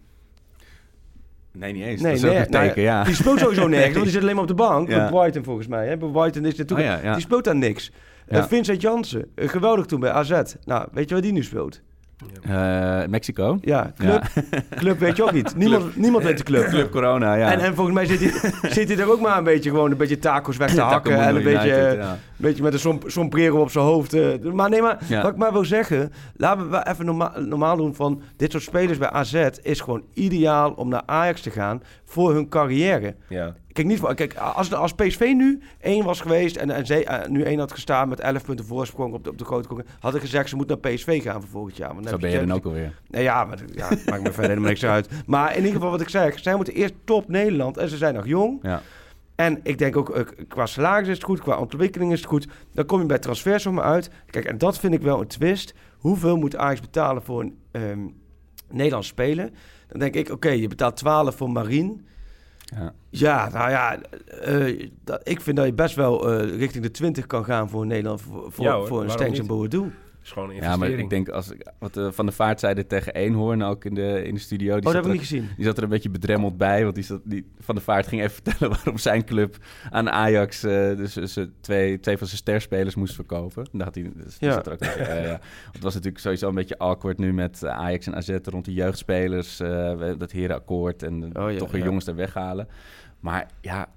Nee, niet eens. Nee, dat is ook nee, een teken, nou, ja. Die speelt sowieso nergens, want die zit alleen maar op de bank. Ja. Brighton volgens mij. Hè? Bij Brighton is natuurlijk... Oh ja, ja. Die speelt daar niks. Ja. Vincent Jansen, eh, geweldig toen bij AZ. Nou, weet je waar die nu speelt? Eh, Mexico. Ja, club, club weet je ook niet. Niemand, niemand weet de club. Club Corona, ja. En, en volgens mij zit hij, zit hij er ook maar een beetje gewoon een beetje tacos weg te hakken. En een beetje, United, ja. een beetje met een som, sombrero op zijn hoofd. eh. Maar nee, maar Ja. wat ik maar wil zeggen, laten we even norma normaal doen van dit soort spelers bij AZ is gewoon ideaal om naar Ajax te gaan voor hun carrière. ja. Kijk, niet, voor- kijk als, als PSV nu één was geweest en, en ze, eh, nu één had gestaan met 11 punten voorsprong op de, op de grote concurrent, had ik gezegd ze moeten naar PSV gaan voor volgend jaar. Want Zo ben je dan ook alweer. Nee, ja, maar ja, maakt me verder helemaal niks uit. Maar in ieder geval wat ik zeg, zij moeten eerst top Nederland en ze zijn nog jong. Ja. En ik denk ook, eh, qua salaris is het goed, qua ontwikkeling is het goed. Dan kom je bij transfersommen uit. Kijk, en dat vind ik wel een twist. Hoeveel moet Ajax betalen voor een ehm Nederlands spelen? Dan denk ik, oké, je betaalt 12 voor Marien. Ja. Ja, nou ja, eh, dat, ik vind dat je best wel eh, richting de 20 kan gaan voor Nederland, voor, voor, Ja hoor, voor een Stengs en niet? Is gewoon een Ja, investering. maar ik denk als ik wat Van de Vaart zei dit tegen Eenhoorn ook in de, in de studio. Die Oh, dat zat heb ik er- niet gezien. Die zat er een beetje bedremmeld bij, want die, zat, die Van der Vaart ging even vertellen waarom zijn club aan Ajax eh, dus, dus, eh, twee, twee van zijn sterspelers moest verkopen. Daar had hij, dus, Ja. zat er ook bij. Ja, ja. Het was natuurlijk sowieso een beetje awkward nu met eh, Ajax en AZ rond de jeugdspelers, eh, dat herenakkoord en Oh, ja, toch weer ja. jongens er weghalen. Maar ja,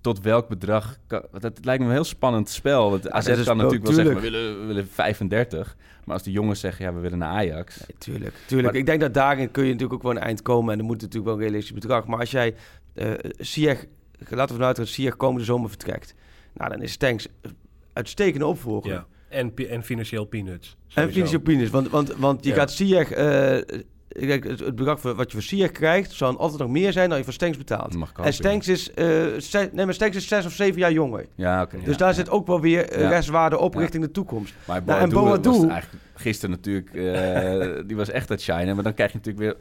tot welk bedrag? Kan, want het lijkt me een heel spannend spel. Want AZ dat is kan wel- natuurlijk wel zeggen, we willen, we willen 35. Maar als de jongens zeggen, ja, we willen naar Ajax. Nee, tuurlijk, tuurlijk. Maar- ik denk dat daarin kun je natuurlijk ook wel een eind komen. En er moet natuurlijk wel een realistisch bedrag. Maar als jij eh Ziyech, laten we vanuit dat Ziyech komende zomer vertrekt. Nou, dan is Stenks uitstekende opvolger. Ja. En, en financieel peanuts. En financiële penis. Want, want, want je Ja. gaat eh, Kijk, het, het bedrag wat je voor Ziyech krijgt... zal altijd nog meer zijn dan je voor Stenks betaalt. Mag En Stenks is, ze- nee, maar Stenks is zes of zeven jaar jonger. Ja, oké. Dus ja, daar ja. zit ook wel weer eh, restwaarde op Ja. richting de toekomst. Maar Nou, en Boadu eigenlijk gisteren natuurlijk... eh, die was echt het shine. Maar dan krijg je natuurlijk weer...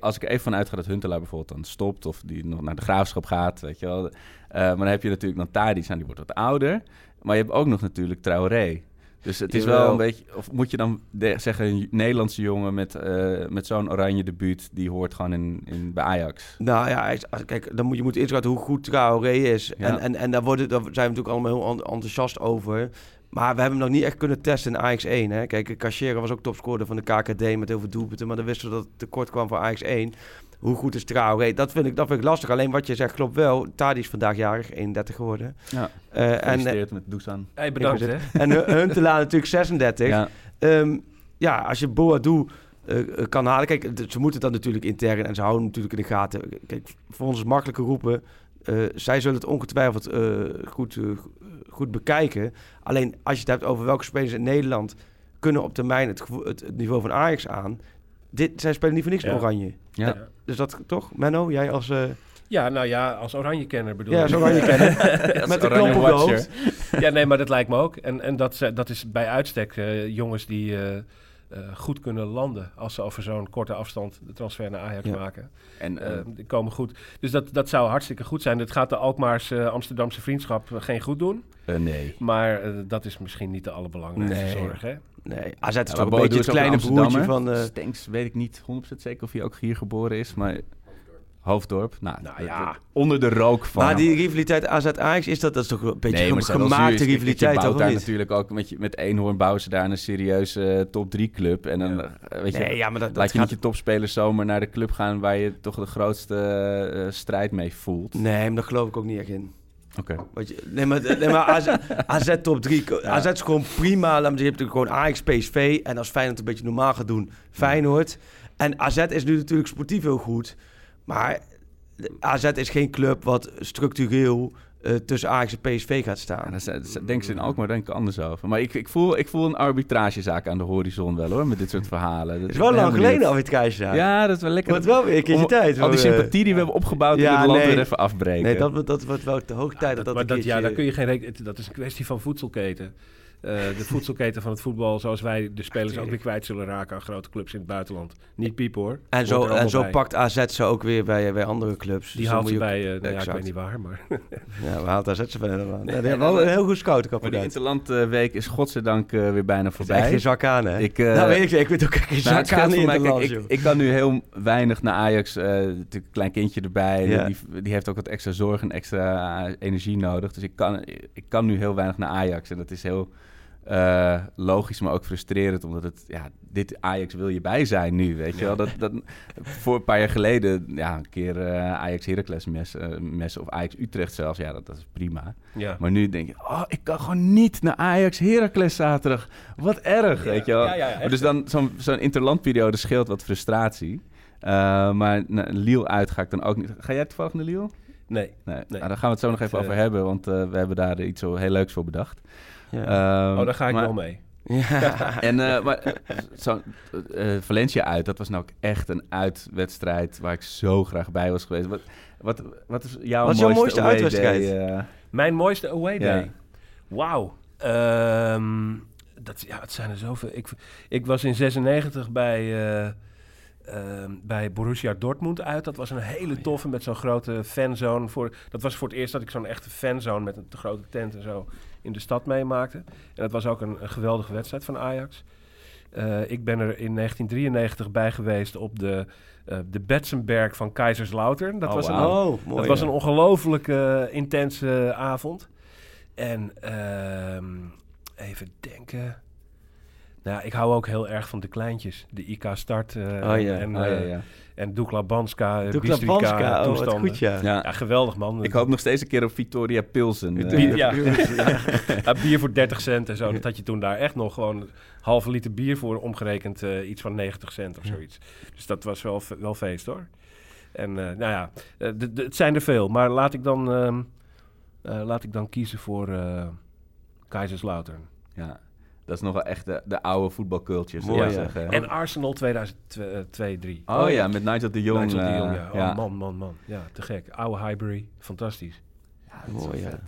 Als ik even van uitga dat Huntelaar bijvoorbeeld dan stopt... of die nog naar de graafschap gaat, weet je wel. Maar dan heb je natuurlijk dan Tadic, nou, die wordt wat ouder. Maar je hebt ook nog natuurlijk Traoré. Dus het is wel een beetje... Of moet je dan de- zeggen... een Nederlandse jongen met, eh, met zo'n oranje debuut... die hoort gewoon in, in, bij Ajax. Nou ja, kijk, dan moet je moet inschatten hoe goed Traoré is. Ja. En, en, en daar, worden, daar zijn we natuurlijk allemaal heel en- enthousiast over. Maar we hebben hem nog niet echt kunnen testen in Ajax 1. Hè? Kijk, Cachera was ook topscorer van de KKD met heel veel doelpunten. Maar dan wisten we dat het tekort kwam voor Ajax 1. Hoe goed is Traoré? Dat vind ik, dat vind ik lastig. Alleen wat je zegt klopt wel. Tadi is vandaag jarig, 31 geworden. Ja, Eh, en, gefeliciteerd met Dusan. Hey, bedankt hè. en Hun- Huntelaar natuurlijk 36. Ja, Ehm, ja, als je Boadu eh, eh, kan halen. Kijk, ze moeten dat natuurlijk intern en ze houden natuurlijk in de gaten. Kijk, voor ons is het makkelijker roepen. eh, zij zullen het ongetwijfeld eh, goed, eh, goed bekijken. Alleen als je het hebt over welke spelers in Nederland kunnen op termijn het, het niveau van Ajax aan. Dit, zij spelen niet voor niks Ja. oranje. ja. Dus dat toch, Menno? Jij als... eh Ja, nou ja, als oranje-kenner bedoel ja, ik. kennen. Als Met de oranje knop op. Ja, nee, maar dat lijkt me ook. En, en dat, ze- dat is bij uitstek eh, jongens die eh, eh, goed kunnen landen als ze over zo'n korte afstand de transfer naar Ajax Ja. maken. En Eh, eh, die komen goed. Dus dat, dat zou hartstikke goed zijn. Het gaat de Alkmaarse Amsterdamse vriendschap geen goed doen. eh, nee. Maar dat is misschien niet de allerbelangrijkste Nee. zorg. Hè? Nee, AZ is Ja, toch maar een beetje het kleine een broertje van... eh, Stenks weet ik niet 100% zeker of hij ook hier geboren is, maar Hoofddorp. Nou, Nou dat- ja. dat- onder de rook van. Maar die rivaliteit AZ-Ajax, is dat, dat is toch een beetje nee, een gemaakte rivaliteit, Je bouwt daar natuurlijk ook met, je, met Eenhoorn bouwen ze daar een serieuze eh, top 3 club. En dan, Ja. eh, weet je, Nee, ja, maar dat, dat laat je gaat... niet je topspelers zomaar naar de club gaan waar je toch de grootste eh, strijd mee voelt. Nee, maar daar geloof ik ook niet echt in. Oké. Je, nee, maar, nee, maar AZ, AZ top 3. AZ is gewoon prima. Laat me zeggen, je hebt natuurlijk gewoon Ajax, PSV. En als Feyenoord een beetje normaal gaat doen, Feyenoord. En AZ is nu natuurlijk sportief heel goed. Maar AZ is geen club wat structureel eh, tussen Ajax en PSV gaat Ja, staan. daar zijn- daar denken ze in Alkmaar denk ik anders over. Maar ik, ik, voel, ik voel een arbitragezaak aan de horizon wel hoor, met dit soort verhalen. Dat Het is wel lang geleden niet- het kruisje. Ja. Ja, dat is wel lekker. Wordt wel weer een keertje tijd. Al die sympathie die we hebben opgebouwd, ja, in het land nee. weer even afbreken. Nee, dat, wordt- dat wordt wel te hoog tijd dat dat, maar een dat, ja, daar kun je geen Dat is een kwestie van voedselketen. Eh, de voedselketen van het voetbal, zoals wij de spelers ook weer kwijt zullen raken aan grote clubs in het buitenland. Niet piep hoor. En zo, en zo bij. pakt AZ ze ook weer bij, bij andere clubs. Die Dus haalt ze bij, eh, nou ja, ik weet niet waar, maar... Ja, we haalt AZ ze bij helemaal. Ja, die hebben wel een heel goed scout Maar die kapot. Interlandweek is godzijdank eh, weer bijna is echt voorbij. geen zak aan, hè? Ik, eh, nou, weet ik, ik weet ook geen Nou, zak aan in mij, kijk, ik, ik kan nu heel weinig naar Ajax. eh, natuurlijk een klein kindje erbij. Ja. Die, die heeft ook wat extra zorg en extra energie nodig. Dus ik kan, ik kan nu heel weinig naar Ajax. En dat is heel eh, logisch, maar ook frustrerend. Omdat het, ja, dit Ajax wil je bij zijn nu, weet je wel. Dat, dat, voor een paar jaar geleden, ja, een keer eh, Ajax Heracles mes, eh, mes of Ajax Utrecht zelfs. Ja, dat, dat is prima. ja. Maar nu denk je, oh, ik kan gewoon niet naar Ajax Heracles zaterdag. Wat erg, weet je wel. Maar dus dan zo'n zo'n interlandperiode scheelt wat frustratie. Maar naar Lille uit ga ik dan ook niet. Ga jij toevallig naar Lille? Nee. Nee. Nee. Nou, daar gaan we het zo nog even over hebben, want we hebben daar iets zo heel leuks voor bedacht. Ja. Ehm, oh, daar ga ik maar- wel mee. ja. En eh, maar, eh, zo, eh, Valencia uit, dat was nou ook echt een uitwedstrijd waar ik zo graag bij was geweest. Wat, wat, wat is jouw Wat is jouw mooiste away uitwedstrijd? day? Mijn mooiste away day. Ja. Wauw. Ehm, dat, ja, het zijn er zoveel. Ik, ik was in 96 bij, eh, ehm, bij Borussia Dortmund uit. Dat was een hele toffe met zo'n grote fanzone. Voor, dat was voor het eerst dat ik zo'n echte fanzone met een te grote tent en zo in de stad meemaakte. En dat was ook een, een geweldige wedstrijd van Ajax. Eh, ik ben er in 1993 bij geweest op de, eh de Betzenberg van Kaiserslautern. Dat Oh, was een. Oh, mooi. was een ongelooflijk eh, intense avond. En ehm, even denken. Nou, ik hou ook heel erg van de kleintjes. De IK Start eh, Oh ja, en, Oh, ja, eh, ja. en Dukla Banska, Doe Bistrica Banska, oh, wat goed, ja. Ja. Ja, geweldig man. Ik hoop nog steeds een keer op Victoria Pilsen. eh. Bier, ja. Ja, bier voor 30 cent en zo. Dat had je toen daar echt nog gewoon halve liter bier voor omgerekend eh, iets van 90 cent of zoiets. Dus dat was wel, wel feest hoor. En eh, nou ja, eh, het zijn er veel. Maar laat ik dan, ehm, eh, laat ik dan kiezen voor eh Kaiserslautern. Ja, dat is nog wel echt de, de oude voetbalculture, zou je ja. zeggen. En Arsenal 2002-3. oh ja, met Nigel de Jong. Nigel de eh, Jong, ja. Oh, ja. man, man, man. Ja, te gek. Oude Highbury, fantastisch. Mooi, ja.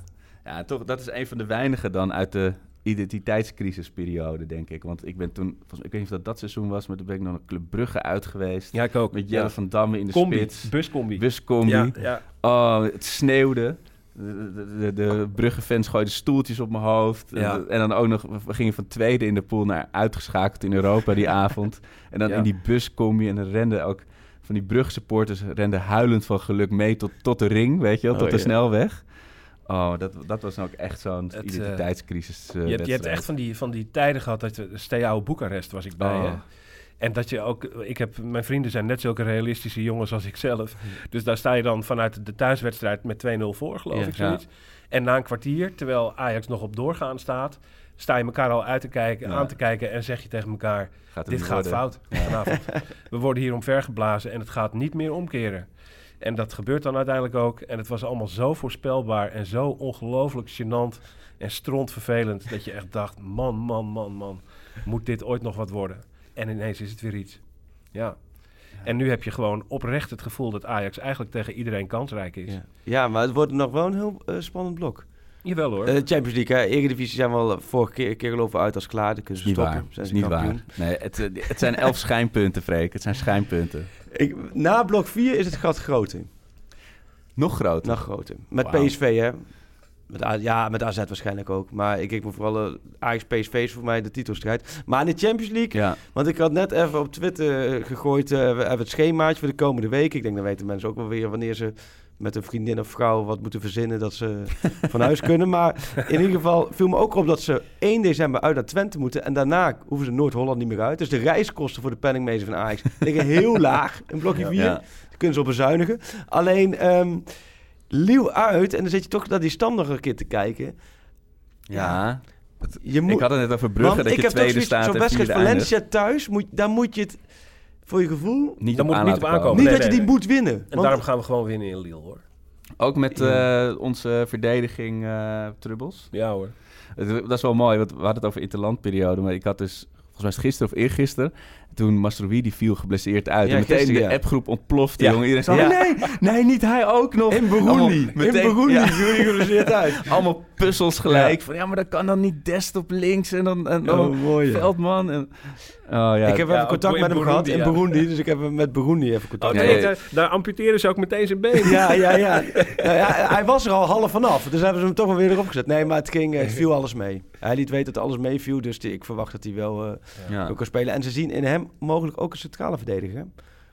Ja, toch, dat is een van de weinigen dan uit de identiteitscrisisperiode, denk ik. Want ik ben toen, volgens, ik weet niet of dat dat seizoen was, maar toen ben ik nog naar Club Brugge uit geweest. Ja, ik ook. Met Jelle Ja. van Damme in de Combi, spits. buscombi. Buscombi. Ja, ja. Oh, het sneeuwde. De, de, Brugge-fans gooiden stoeltjes op mijn hoofd. Ja. En, en dan ook nog, we gingen van tweede in de pool naar uitgeschakeld in Europa die avond. En dan Ja. in die buscombi en dan renden ook van die Brugge-supporters renden huilend van geluk mee tot, tot de ring, weet je wel, Oh, tot de ja. snelweg. Oh, dat, dat was nou ook echt zo'n eh, identiteitscrisis. eh, Je hebt, je hebt echt van die, van die tijden gehad dat je Steaua Boekarest was ik bij. Oh. En dat je ook, ik heb, mijn vrienden zijn net zulke realistische jongens als ik zelf. Dus daar sta je dan vanuit de thuiswedstrijd met 2-0 voor, geloof Ja. ik, zoiets. En na een kwartier, terwijl Ajax nog op doorgaan staat, sta je elkaar al uit te kijken, Ja. aan te kijken en zeg je tegen elkaar: Gaat dit gaat worden. fout vanavond. We worden hier omvergeblazen en het gaat niet meer omkeren. En dat gebeurt dan uiteindelijk ook. En het was allemaal zo voorspelbaar en zo ongelooflijk gênant en strontvervelend... dat je echt dacht, man, man, man, man, moet dit ooit nog wat worden? En ineens is het weer iets. Ja. En nu heb je gewoon oprecht het gevoel dat Ajax eigenlijk tegen iedereen kansrijk is. Ja. ja, maar het wordt nog wel een heel eh, spannend blok. Jawel hoor. Eh, Champions League, hè. Eredivisie zijn we al vorige keer, keer geloven uit als klaar. Dan kunnen ze Niet stoppen. waar. Zijn ze niet kampioen. waar. Nee, het, eh, het zijn elf schijnpunten, Freek. Het zijn schijnpunten. Ik, na blok 4 is het gat groter. Nog groter. Nog groter. Met. PSV, hè. Met, ja, met AZ waarschijnlijk ook. Maar ik kijk me vooral... eh, Ajax-PSV is voor mij de titelstrijd. Maar in de Champions League... Ja. Want ik had net even op Twitter eh, gegooid... eh, we hebben het schemaatje voor de komende week. Ik denk, dan weten mensen ook wel weer wanneer ze... met een vriendin of vrouw wat moeten verzinnen... dat ze van huis kunnen. Maar in ieder geval viel me ook op dat ze 1 december uit naar Twente moeten... en daarna hoeven ze Noord-Holland niet meer uit. Dus de reiskosten voor de penningmeester van Ajax... liggen heel laag in blokje 4. Ja. Daar kunnen ze op bezuinigen. Alleen... ehm Lieuw uit en dan zit je toch naar die stand nog een keer te kijken. Ja. Je moet, Ik had het net over Brugge, dat ik je heb toch tweede zoiets- staat zo'n en wedstrijd vierde eindigt. Valencia thuis, moet, daar moet je het voor je gevoel Niet op moet aan niet op aankomen. komen. niet nee, dat je die nee. moet winnen. en Want- daarom gaan we gewoon winnen in Lille hoor. Ook met eh, onze verdediging eh Trubbels. Ja hoor. Dat is wel mooi, want we hadden het over interlandperiode. Maar ik had dus, volgens mij is het gisteren of eergisteren... toen Mastrowi die viel geblesseerd uit. Ja, en meteen gisteren, de ja. appgroep ontplofte, Ja. jongen. Iedereen zei, Ja. oh, nee, nee, niet hij ook nog. in Allemaal Burundi. In meteen- Burundi ja. viel geblesseerd uit. Allemaal puzzels gelijk. Van, ja, maar dat kan dan niet Dest op links en dan... En, oh, Oh, mooi. Veldman. En, oh, ja. ik heb ja, even contact in met hem gehad Burundi, in. Burundi. Dus ik heb met Burundi even Oh, contact nee, nee. daar, daar amputeren ze ook meteen zijn been. Ja, ja, ja. Nou ja. Hij was er al half vanaf. Dus hebben ze hem toch wel weer erop gezet. Nee, maar het, ging, het viel alles mee. Hij liet weten dat alles meeviel. Dus die- ik verwacht dat hij wel eh, kan spelen. En ze zien in hem mogelijk ook een centrale verdediger.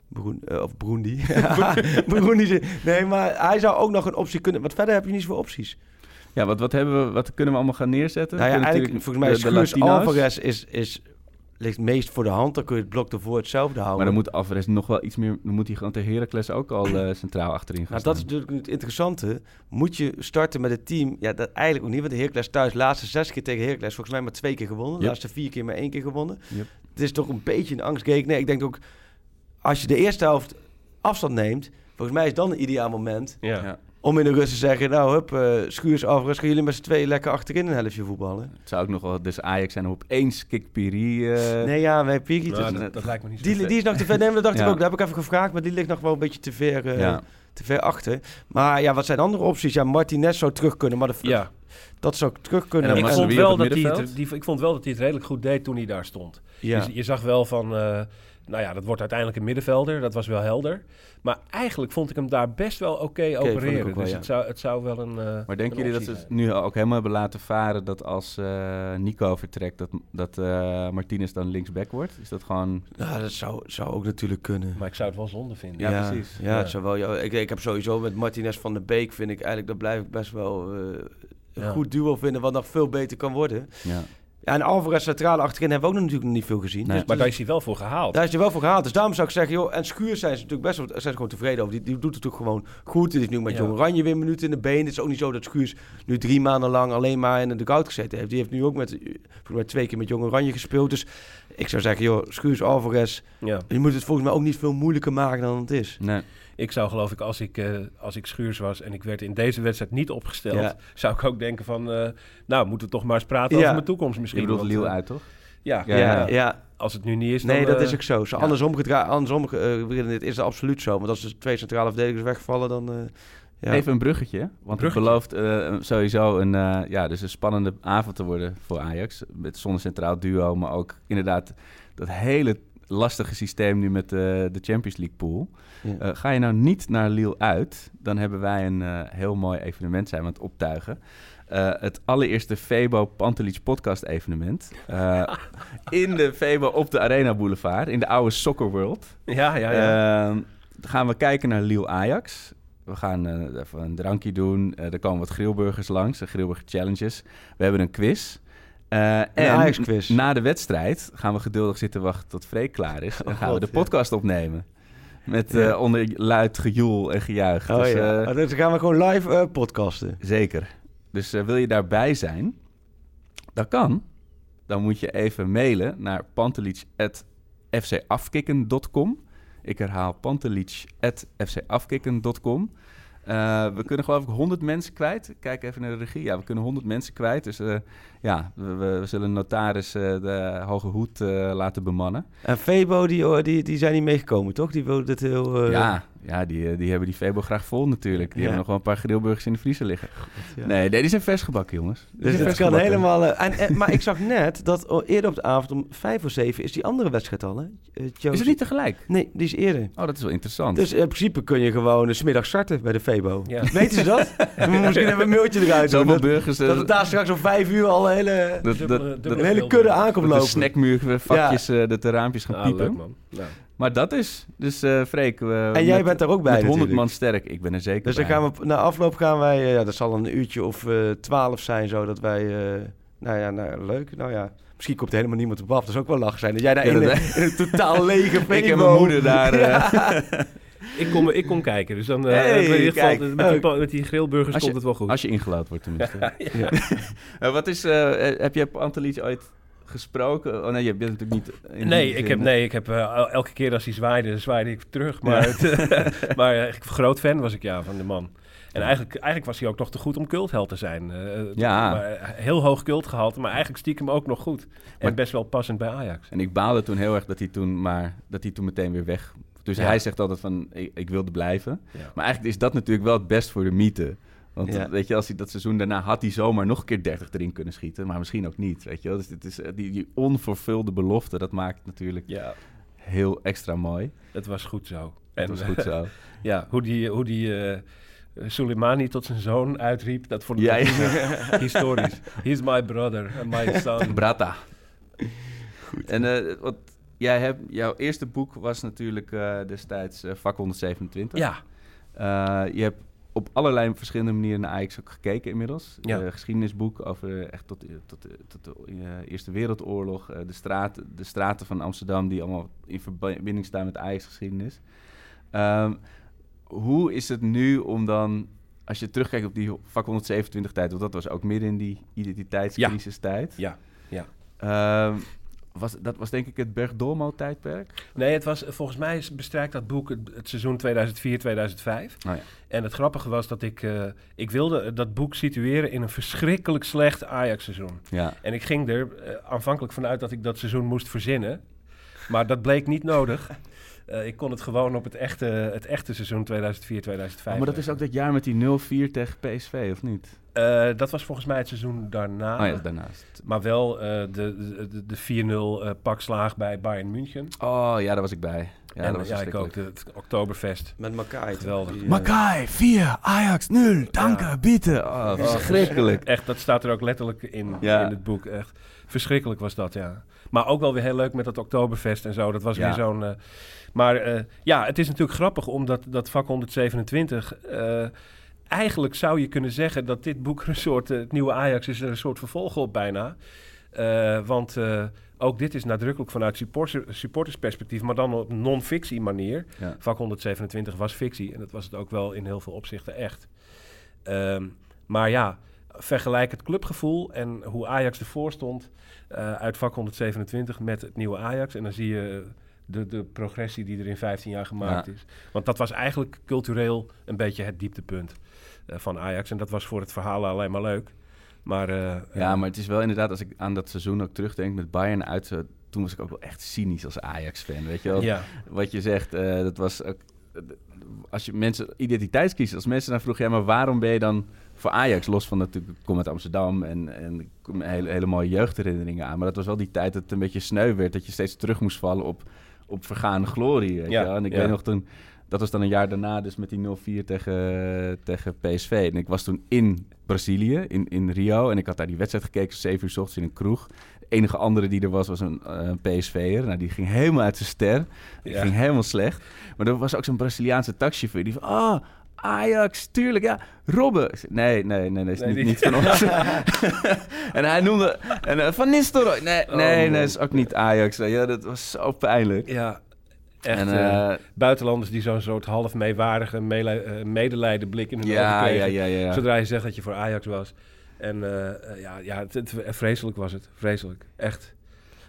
Burun- eh, of. Burundi. ze- Nee, maar hij zou ook nog een optie kunnen. Want verder heb je niet zoveel opties. Ja, wat, wat, hebben we, wat kunnen we allemaal gaan neerzetten? Nou ja, eigenlijk, volgens mij de- is de Schuurs. Alvarez is, is, ligt meest voor de hand. Dan kun je het blok ervoor hetzelfde houden. Maar dan moet Alvarez nog wel iets meer... Dan moet hij gewoon tegen Heracles ook al eh, centraal achterin gaan Nou, dat is natuurlijk het interessante. Moet je starten met het team? Ja, dat eigenlijk ook niet. Want de Heracles thuis, laatste zes keer tegen Heracles, volgens mij maar twee keer gewonnen. Yep. laatste vier keer maar één keer gewonnen. Yep. Het is toch een beetje een angstgeken. Nee, ik denk ook, als je de eerste helft afstand neemt, volgens mij is dan een ideaal moment Ja. Ja. Om in de rust te zeggen, nou hup, uh, Schuurs, Alvarez, gaan jullie met z'n tweeën lekker achterin een helftje voetballen. Het zou ook nog wel dus Ajax zijn op opeens Kik Piri... Uh... Nee, ja, wij Piri... Nou, dat, dat, lijkt me niet die, die, die is nog te ver, nee, dat dacht ja. ik ook. Dat heb ik even gevraagd, maar die ligt nog wel een beetje te ver, uh, ja. te ver achter. Maar ja, wat zijn andere opties? Ja, Martinez zou terug kunnen, maar de... Ja. Dat zou terug kunnen. En ik, vond wel dat hij het, die, ik vond wel dat hij het redelijk goed deed toen hij daar stond. Ja. Je, je zag wel van... Uh, nou ja, dat wordt uiteindelijk een middenvelder. Dat was wel helder. Maar eigenlijk vond ik hem daar best wel oké okay okay, opereren. Wel, dus ja. het, zou, het zou wel een. Uh, maar denken jullie dat ze nu ook helemaal hebben laten varen dat als uh, Nico vertrekt, dat, dat uh, Martinez dan linksback wordt? Is dat gewoon. Ja, dat zou, zou ook natuurlijk kunnen. Maar ik zou het wel zonde vinden. Ja, ja precies. Ja, ja. Zou wel, ja, ik, ik heb sowieso met Martinez van de Beek, vind ik eigenlijk, dat blijf ik best wel een goed duo vinden, wat nog veel beter kan worden. Ja. Ja, en Alvarez centrale achterin hebben we ook natuurlijk nog niet veel gezien. Nee, dus, maar daar is hij wel voor gehaald. Daar is hij wel voor gehaald. Dus daarom zou ik zeggen, joh, en Schuur zijn ze natuurlijk best wel zijn ze gewoon tevreden over. Die, die doet het ook gewoon goed. Het is nu met ja. Jong Oranje weer minuten in de benen. Het is ook niet zo dat Schuurs nu drie maanden lang alleen maar in de koud gezeten heeft. Die heeft nu ook met, met twee keer met Jong Oranje gespeeld. Dus ik zou zeggen, joh, Schuurs, Alvarez. Ja. Je moet het volgens mij ook niet veel moeilijker maken dan het is. Nee. Ik zou geloof ik, als ik, uh, als ik Schuurs was en ik werd in deze wedstrijd niet opgesteld, ja. zou ik ook denken van, uh, nou, moeten we toch maar eens praten ja. over mijn toekomst misschien. Je bedoelt Liel uit, toch? Ja, ja, ja, ja. Als het nu niet is, dan, Nee, dat uh, is ook zo. zo andersom, andersom dit is het absoluut zo. Want als er twee centrale verdedigers wegvallen, dan... Ja. Even een bruggetje, want het belooft uh, sowieso een, uh, ja, dus een spannende avond te worden voor Ajax. Met zonder centraal duo, maar ook inderdaad dat hele lastige systeem nu met de, de Champions League pool. Ja. Uh, ga je nou niet naar Lille uit, dan hebben wij een uh, heel mooi evenement zijn aan het optuigen. Uh, het allereerste Febo Pantelic podcast evenement. in de Febo op de Arena Boulevard, in de oude Soccer World. Ja, ja, ja. Ehm, gaan we kijken naar Lille Ajax. We gaan even een drankje doen. er komen wat grillburgers langs, de grillburger challenges. We hebben een quiz. Uh, en na de wedstrijd gaan we geduldig zitten wachten tot Freek klaar is. En oh, gaan God, we de podcast ja. opnemen. Met ja. uh, onder luid gejoel en gejuich. Oh, dus, ja. uh, dus gaan we gewoon live podcasten. Zeker. Dus wil je daarbij zijn? Dat kan. Dan moet je even mailen naar pantelic.fcafkikken.com. Ik herhaal pantelic.fcafkikken.com. Uh, we kunnen geloof ik 100 mensen kwijt. Kijk even naar de regie. Ja, we kunnen 100 mensen kwijt. Dus uh, ja, we, we, zullen notaris uh, de hoge hoed laten bemannen. En Febo, die, die, die zijn niet meegekomen, toch? Die wilden dit heel... Ja, ja die, die hebben die Febo graag vol natuurlijk. Die ja. hebben nog wel een paar grillburgers in de vriezer liggen. Ja. Nee, nee, die zijn vers gebakken, jongens. Die dus het kan helemaal... En, en, maar ik zag net dat eerder op de avond om vijf voor zeven is die andere wedstrijd al, hè? is het niet tegelijk? Nee, die is eerder. Oh, dat is wel interessant. Dus in principe kun je gewoon een smiddag starten bij de Febo. Ja. Weten ze dat? Misschien hebben we een mailtje eruit. Zoveel burgers... Dat het daar straks om vijf uur al een hele, dat, dat, dat, een hele kudde aankomt lopen. De snackmuur, vakjes, ja. de raampjes gaan ah, piepen. Leuk, man. Ja. Maar dat is. Dus uh, Freek. Uh, en jij met, bent daar ook bij. Met 100 man sterk. Ik ben er zeker. Dus dan gaan we na afloop gaan wij. Uh, ja, dat zal een uurtje of twaalf zijn, zodat wij. nou ja, nou, leuk. Nou ja. Misschien komt er helemaal niemand op af. Dat is ook wel lach zijn. Dat jij daar ja, in, een, in, een totaal lege Ik heb mijn moeder daar. Ja. ik, kom, ik kom kijken. Dus dan hey, in ieder geval, met, die, met die grillburgers komt het wel goed. Als je ingelaten wordt tenminste. ja. wat is... heb je Antelietje ooit gesproken? Oh nee, je bent natuurlijk niet... nee, ik heb, nee, ik heb uh, elke keer als hij zwaaide, zwaaide ik terug. Maar, ja. het, maar uh, groot fan was ik ja van de man. En ja. eigenlijk, eigenlijk was hij ook toch te goed om cultheld te zijn. Uh, ja. Maar heel hoog cultgehalte, maar eigenlijk stiekem ook nog goed. En maar, best wel passend bij Ajax. En ik baalde toen heel erg dat hij toen, maar, dat hij toen meteen weer weg... Dus ja. hij zegt altijd van, ik, ik wilde blijven. Maar eigenlijk is dat natuurlijk wel het best voor de mythe. Want ja. weet je, als hij dat seizoen daarna had hij zomaar nog een keer 30 erin kunnen schieten, maar misschien ook niet. Weet je? Dus het is, die, die onvervulde belofte, dat maakt het natuurlijk ja. heel extra mooi. Het was goed zo. Het was goed zo. ja, hoe die, hoe die uh, Soleimani tot zijn zoon uitriep, dat vond ik ja, ja. historisch. He's my brother and my son. Brata. Goed. En uh, wat jij hebt, jouw eerste boek was natuurlijk uh, destijds Vak 127. Ja. je hebt op allerlei verschillende manieren naar Ajax ook gekeken inmiddels. Ja. Uh, geschiedenisboek over echt tot, tot, tot de uh, Eerste Wereldoorlog. Uh, de, straat, de straten van Amsterdam die allemaal in verbinding staan met Ajax-geschiedenis. Um, hoe is het nu om dan, als je terugkijkt op die vak 127 tijd, want dat was ook midden in die identiteitscrisis tijd. Ja, ja. ja. Um, was, dat was denk ik het Bergdolmo-tijdperk. Nee, het was, volgens mij bestrijkt dat boek het, het seizoen 2004-2005. Oh ja. En het grappige was dat ik, eh, ik wilde dat boek situeren in een verschrikkelijk slecht Ajax-seizoen. Ja. En ik ging er eh, aanvankelijk vanuit dat ik dat seizoen moest verzinnen. Maar dat bleek niet nodig. Eh, ik kon het gewoon op het echte, het echte seizoen 2004-2005. Oh, maar dat is ook dat jaar met die 0-4 tegen PSV, of niet? Eh, dat was volgens mij het seizoen daarna. Oh ja, daarnaast. Maar wel eh, de, de, de 4-0 eh, pakslaag bij Bayern München. Oh ja, daar was ik bij. Ja, en dat was ja, ik ook. de- Het Oktoberfest. Met Makai. Geweldig. Die, Makai, 4, Ajax 0, danke, bitte. Oh, verschrikkelijk. Echt, dat staat er ook letterlijk in, Ja. in het boek. Echt verschrikkelijk was dat, ja. Maar ook wel weer heel leuk met dat Oktoberfest en zo. Dat was Ja. weer zo'n... maar eh, ja, het is natuurlijk grappig omdat dat vak 127... eh, eigenlijk zou je kunnen zeggen dat dit boek een soort... eh, het nieuwe Ajax is er een soort vervolg op bijna. Eh, want eh, ook dit is nadrukkelijk vanuit supporter, supportersperspectief... maar dan op non-fictie manier. Ja. Vak 127 was fictie en dat was het ook wel in heel veel opzichten echt. Ehm, maar ja, vergelijk het clubgevoel en hoe Ajax ervoor stond uit vak 127 met het nieuwe Ajax. En dan zie je de, de progressie die er in 15 jaar gemaakt Ja. is. Want dat was eigenlijk cultureel een beetje het dieptepunt van Ajax. En dat was voor het verhaal alleen maar leuk. Maar, eh, Ja, eh, maar het is wel inderdaad, als ik aan dat seizoen ook terugdenk met Bayern uit, eh, toen was ik ook wel echt cynisch als Ajax-fan, weet je wel? ja. Wat je zegt, eh, dat was ook, eh, als je mensen identiteitskiezen, als mensen dan vroegen, ja, maar waarom ben je dan voor Ajax? Los van natuurlijk, ik kom uit Amsterdam en, en hele, hele mooie jeugdherinneringen aan, maar dat was wel die tijd dat het een beetje sneu werd, dat je steeds terug moest vallen op, op vergaande glorie, weet Ja, je wel? En ik ja. weet nog toen, dat was dan een jaar daarna, dus met die 0-4 tegen, tegen PSV. En ik was toen in Brazilië, in, in Rio. En ik had daar die wedstrijd gekeken, 7 uur s ochtends in een kroeg. De enige andere die er was, was een eh, PSV'er. Nou, die ging helemaal uit zijn ster. Die Ja. ging helemaal slecht. Maar er was ook zo'n Braziliaanse taxichauffeur die van... Oh, Ajax, tuurlijk, ja. Robben. Nee, nee, nee, nee, is Nee, niet, niet van ons. en hij noemde... En, eh, van Nistelrooy. Nee, Oh, nee, nee, is ook niet Ajax. Ja, dat was zo pijnlijk. ja, echt en, eh, eh, buitenlanders die zo'n soort half meewaardige mele- eh, medelijden blik in hun ogen kregen. ja, ja, ja. Zodra je zegt dat je voor Ajax was. En ja, ja het, het- vreselijk was het. Vreselijk. Echt.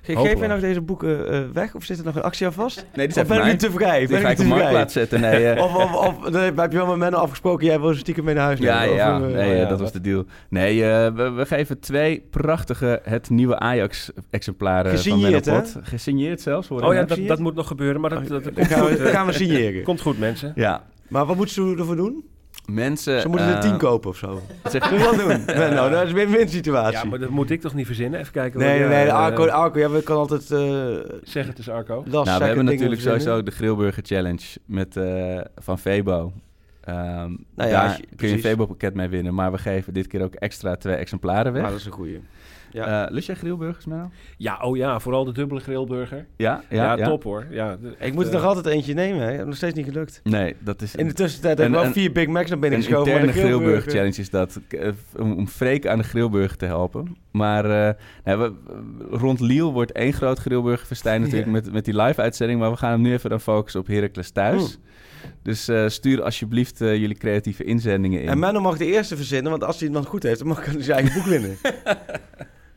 Geef je nog deze boeken eh, weg of zit er nog een actie aan vast? Nee, die Of zijn ben van ik mij. nu te vrij? Die Ben ga ik op marktplaats zetten. Nee, eh, Of, of, of nee, heb je wel met Menno afgesproken, jij wil ze stiekem mee naar huis Ja, nemen? ja, Of, eh, nee, oh, ja, dat was de deal. Nee, eh, we, we geven twee prachtige het nieuwe Ajax-exemplaren van Gesigneerd, Menno hè? Gesigneerd zelfs. hoor Oh ja, dat, dat moet nog gebeuren, maar dat, dat, gaan we, gaan we signeren. komt goed, mensen. Ja, Maar wat moeten ze ervoor doen? Mensen... Ze moeten er eh, tien kopen of zo. zeg- Zullen we dat doen? Menno, dat is een win-win situatie. Ja, maar dat moet ik toch niet verzinnen? Even kijken. nee, wat nee, nee, eh, Arco, Arco ja, we kan altijd eh Zeg het eens, Arco. last nou, we hebben natuurlijk sowieso de Grillburger Challenge met, eh, van Febo. Ehm, ja, daar je- kun je een Febo-pakket mee winnen. Maar we geven dit keer ook extra twee exemplaren weg. Maar dat is een goeie. Ja. Eh, lust jij grillburgers, Menno? Ja, oh ja, vooral de dubbele grillburger. Ja, Ja, top hoor. Ja, de- ik moet er eh, nog altijd eentje nemen, hè. Ik heb nog steeds niet gelukt. Nee, dat is... In de tussentijd heb ik wel vier Big Macs naar binnen Een geschoven. maar interne de grillburger challenge is dat. eh, Om, om Freek aan de grillburger te helpen. Maar eh, nou, we, rond Liel wordt één groot grillburgerfestijn natuurlijk met, met die live-uitzending. Maar we gaan hem nu even dan focussen op Heracles thuis. Dus eh, stuur alsjeblieft eh, jullie creatieve inzendingen in. En Menno mag de eerste verzinnen, want als hij het dan goed heeft, dan mag hij zijn eigen boek winnen.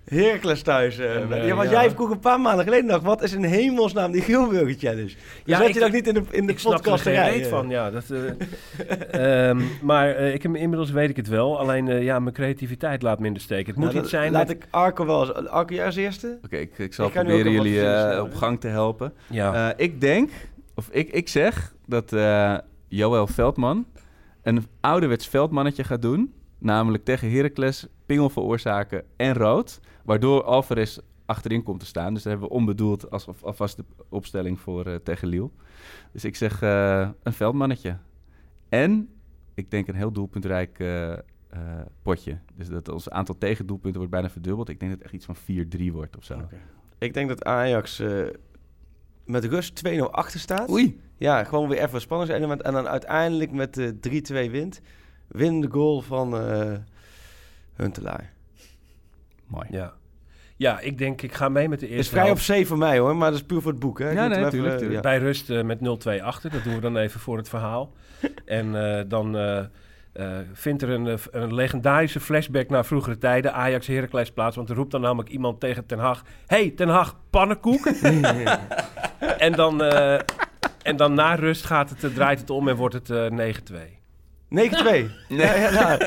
Heracles thuis. eh, En, eh, ja, want ja. jij vroeg een paar maanden geleden nog, wat is in hemelsnaam die Grillburger Challenge? Ja, Ja, zet ik- je dat niet in de, in de ik snap er podcast geen erbij, reet eh? van, ja. Dat, eh, ehm, maar ik, inmiddels weet ik het wel. Alleen, ja, mijn creativiteit laat me in de steek. Het moet Nou, iets dat- zijn Laat met- ik Arco wel eens... Arco, jij als eerste? Oké, ik, ik zal Ik proberen jullie eh, op gang te helpen. Ja. Eh, ik denk, of ik, ik zeg dat eh Joël Veldman een ouderwets veldmannetje gaat doen. Namelijk tegen Heracles pingel veroorzaken en rood. Waardoor Alvarez achterin komt te staan. Dus daar hebben we onbedoeld als, alvast de opstelling voor eh, tegen Liel. Dus ik zeg eh, een veldmannetje. En ik denk een heel doelpuntrijk eh, potje. Dus dat ons aantal tegendoelpunten wordt bijna verdubbeld. Ik denk dat het echt iets van 4-3 wordt of zo. Ik denk dat Ajax met rust 2-0 achter staat. Oei! Ja, gewoon weer even spannend zijn. En dan uiteindelijk met eh 3-2 wint. Win de goal van Huntelaar. Mooi. ja. ja, ik denk, ik ga mee met de eerste Is vrij op helft. zee voor mij hoor, maar dat is puur voor het boek. Hè? Ik Ja, moet nee, hem even, tuurlijk, eh, ja. Bij rust eh, met 0-2 achter. Dat doen we dan even voor het verhaal. en eh, dan... vindt er een, een legendarische flashback naar vroegere tijden. Ajax Heracles plaats. Want er roept dan namelijk iemand tegen Ten Hag. hey, Ten Hag, pannenkoek. en, dan, eh, en dan na rust gaat het, draait het om en wordt het eh 9-2. 9-2. Ja, ja.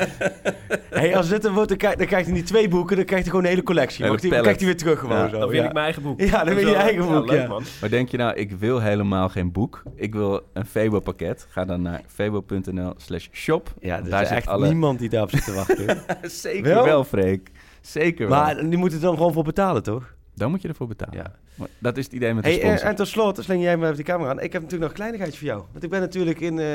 Hey, als dit er wordt, dan, krijg- dan krijgt hij niet twee boeken, dan krijgt hij gewoon een hele collectie. Dan krijgt hij weer terug gewoon Ja, zo. Dan ja. ik mijn eigen boek. Ja, dan win je eigen boek, leuk, ja. man. Maar denk je nou, ik wil helemaal geen boek. Ik wil een Febo-pakket. Ga dan naar febo.nl slash shop. Ja, er Daar is zit echt alle- niemand die daarop zit te wachten. Zeker Wel? wel, Freek. Zeker wel. maar die moeten er dan gewoon voor betalen, toch? Dan moet je ervoor betalen. Ja. Maar Dat is het idee met de Hey, en, sponsor. en tot slot, sleng jij me even die camera aan. Ik heb natuurlijk nog een kleinigheidje voor jou. Want ik ben natuurlijk in eh,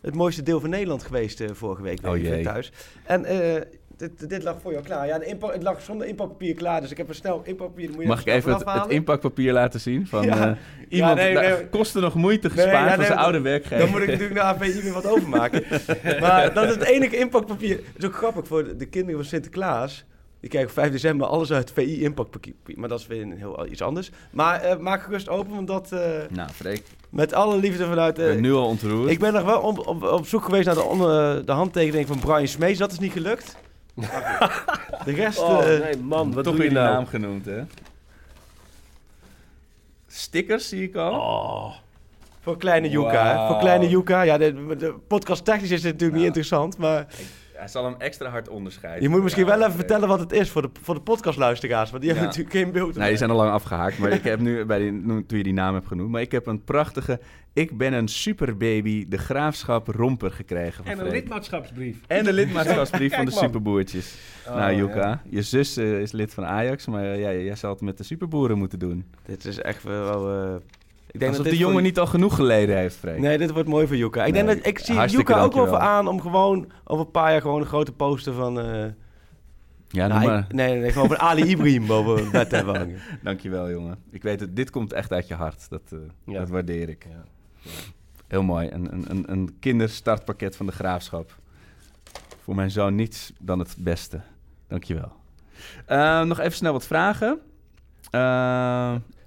het mooiste deel van Nederland geweest eh, vorige week. Oh jee. thuis. En eh, dit, dit lag voor jou klaar. Ja, de inpak, het lag zonder inpakpapier klaar. Dus ik heb er snel inpakpapier. Moet je Mag ik even het, het inpakpapier laten zien? Van, Ja. eh, iemand, nee, daar nee. kostte nog moeite Nee, gespaard ja, van nee, zijn oude werkgever. Dan moet ik natuurlijk naar AVI weer wat overmaken. maar dat is het enige inpakpapier. Het is ook grappig voor de kinderen van Sinterklaas. Die krijgen op 5 december alles uit VI inpakpapier. Maar dat is weer een heel iets anders. Maar eh, maak gerust open, want dat eh, Nou, Freek, met alle liefde vanuit... ik eh, ben nu al ontroerd. ik ben nog wel op, op, op zoek geweest naar de, de handtekening van Brian Smees. Dat is niet gelukt. De rest... Oh, eh, nee, man, wat Toch doe je nou? naam genoemd, hè? Stickers zie ik al. Oh, Voor kleine Yuka. hè. Voor kleine Yuka. Ja, de, de podcast technisch is dit natuurlijk niet Ja. interessant. Maar Hij zal hem extra hard onderscheiden. je moet misschien Ja, wel even vertellen wat het is voor de, voor de podcastluisteraars. Want die hebben natuurlijk geen beeld. Nee, die zijn al lang afgehaakt. Maar ik heb nu, bij die, toen je die naam hebt genoemd... maar ik heb een prachtige... Ik ben een superbaby, de graafschap romper gekregen van en een Freek. lidmaatschapsbrief. En de lidmaatschapsbrief van de superboertjes. Oh, nou, Yuka, ja. je zus eh, is lid van Ajax... maar eh, ja, jij zal het met de superboeren moeten doen. Dit is echt wel... eh, ik denk Alsof dat de jongen voor- niet al genoeg geleden heeft, Freek. Nee, dit wordt mooi voor Yuka. Ik, Nee, denk dat, ik zie Yuka ook wel voor aan om gewoon over een paar jaar gewoon een grote poster van... eh, Ja, nou, maar. ik- nee, nee, gewoon van Ali Ibrahim boven bed hebben hangen. Dankjewel, jongen. Ik weet het, dit komt echt uit je hart. Dat, eh, Ja. dat waardeer ik. Ja. Heel mooi. Een, een, een, kinderstartpakket van de graafschap. Voor mijn zoon niets dan het beste. Dankjewel. Eh nog even snel wat vragen.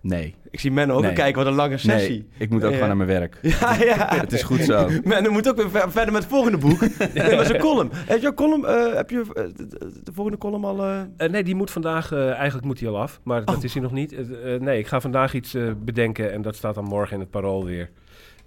Nee. Ik zie Menno ook Nee. al kijken, wat een lange sessie. Nee, ik moet ook Ja. gewoon naar mijn werk. Ja, ja. Het is goed zo. Menno moet ook weer ver- verder met het volgende boek. nee, maar zijn column. Heb je, column, eh, heb je eh, de, de- de volgende column al... eh, Eh, nee, die moet vandaag, eh, eigenlijk moet hij al af, maar dat Oh. is hij nog niet. Eh, eh, nee, ik ga vandaag iets eh, bedenken en dat staat dan morgen in het parool weer.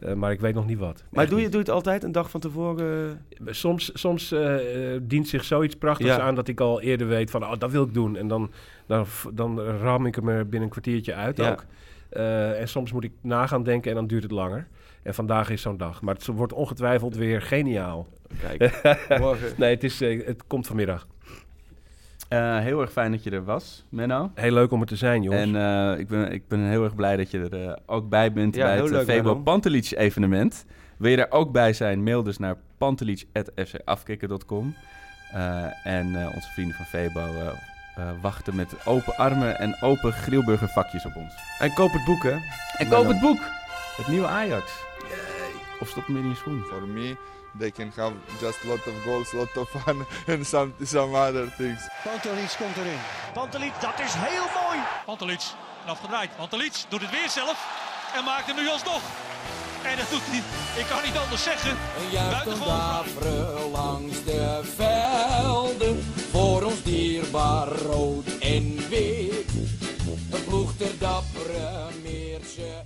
Eh, maar ik weet nog niet wat. Maar Echt doe je, niet. doe je het altijd een dag van tevoren? Soms, soms eh, eh, dient zich zoiets prachtigs Ja. aan dat ik al eerder weet van, oh, dat wil ik doen. En dan, dan, dan ram ik hem er binnen een kwartiertje uit Ja. ook. Eh, en soms moet ik na gaan denken en dan duurt het langer. En vandaag is zo'n dag. Maar het wordt ongetwijfeld weer geniaal. Kijk, morgen. Nee, het, is, eh, het komt vanmiddag. Eh, heel erg fijn dat je er was, Menno. Heel leuk om er te zijn, jongens. En eh, ik, ben, ik ben heel erg blij dat je er eh, ook bij bent Ja, bij heel het leuk, Febo. Pantelic evenement. Wil je daar ook bij zijn, mail dus naar pantelic.fcafkikker.com. Eh en eh, onze vrienden van Febo eh, eh, wachten met open armen en open grillburger vakjes op ons. En koop het boek, hè? En koop het boek! Het nieuwe Ajax. Of stop hem in je schoen. Me, they can have just a lot of goals, a lot of fun, and some some other things. Pantelic komt erin. Pantelic, dat is heel mooi. Pantelic, afgedraaid. Pantelic doet het weer zelf en maakt hem nu alsnog. En dat doet hij, ik kan niet anders zeggen. Een Buitengewoon. langs de velden. Voor ons dierbaar rood en wit. Een ploeg ter dappere Meerse.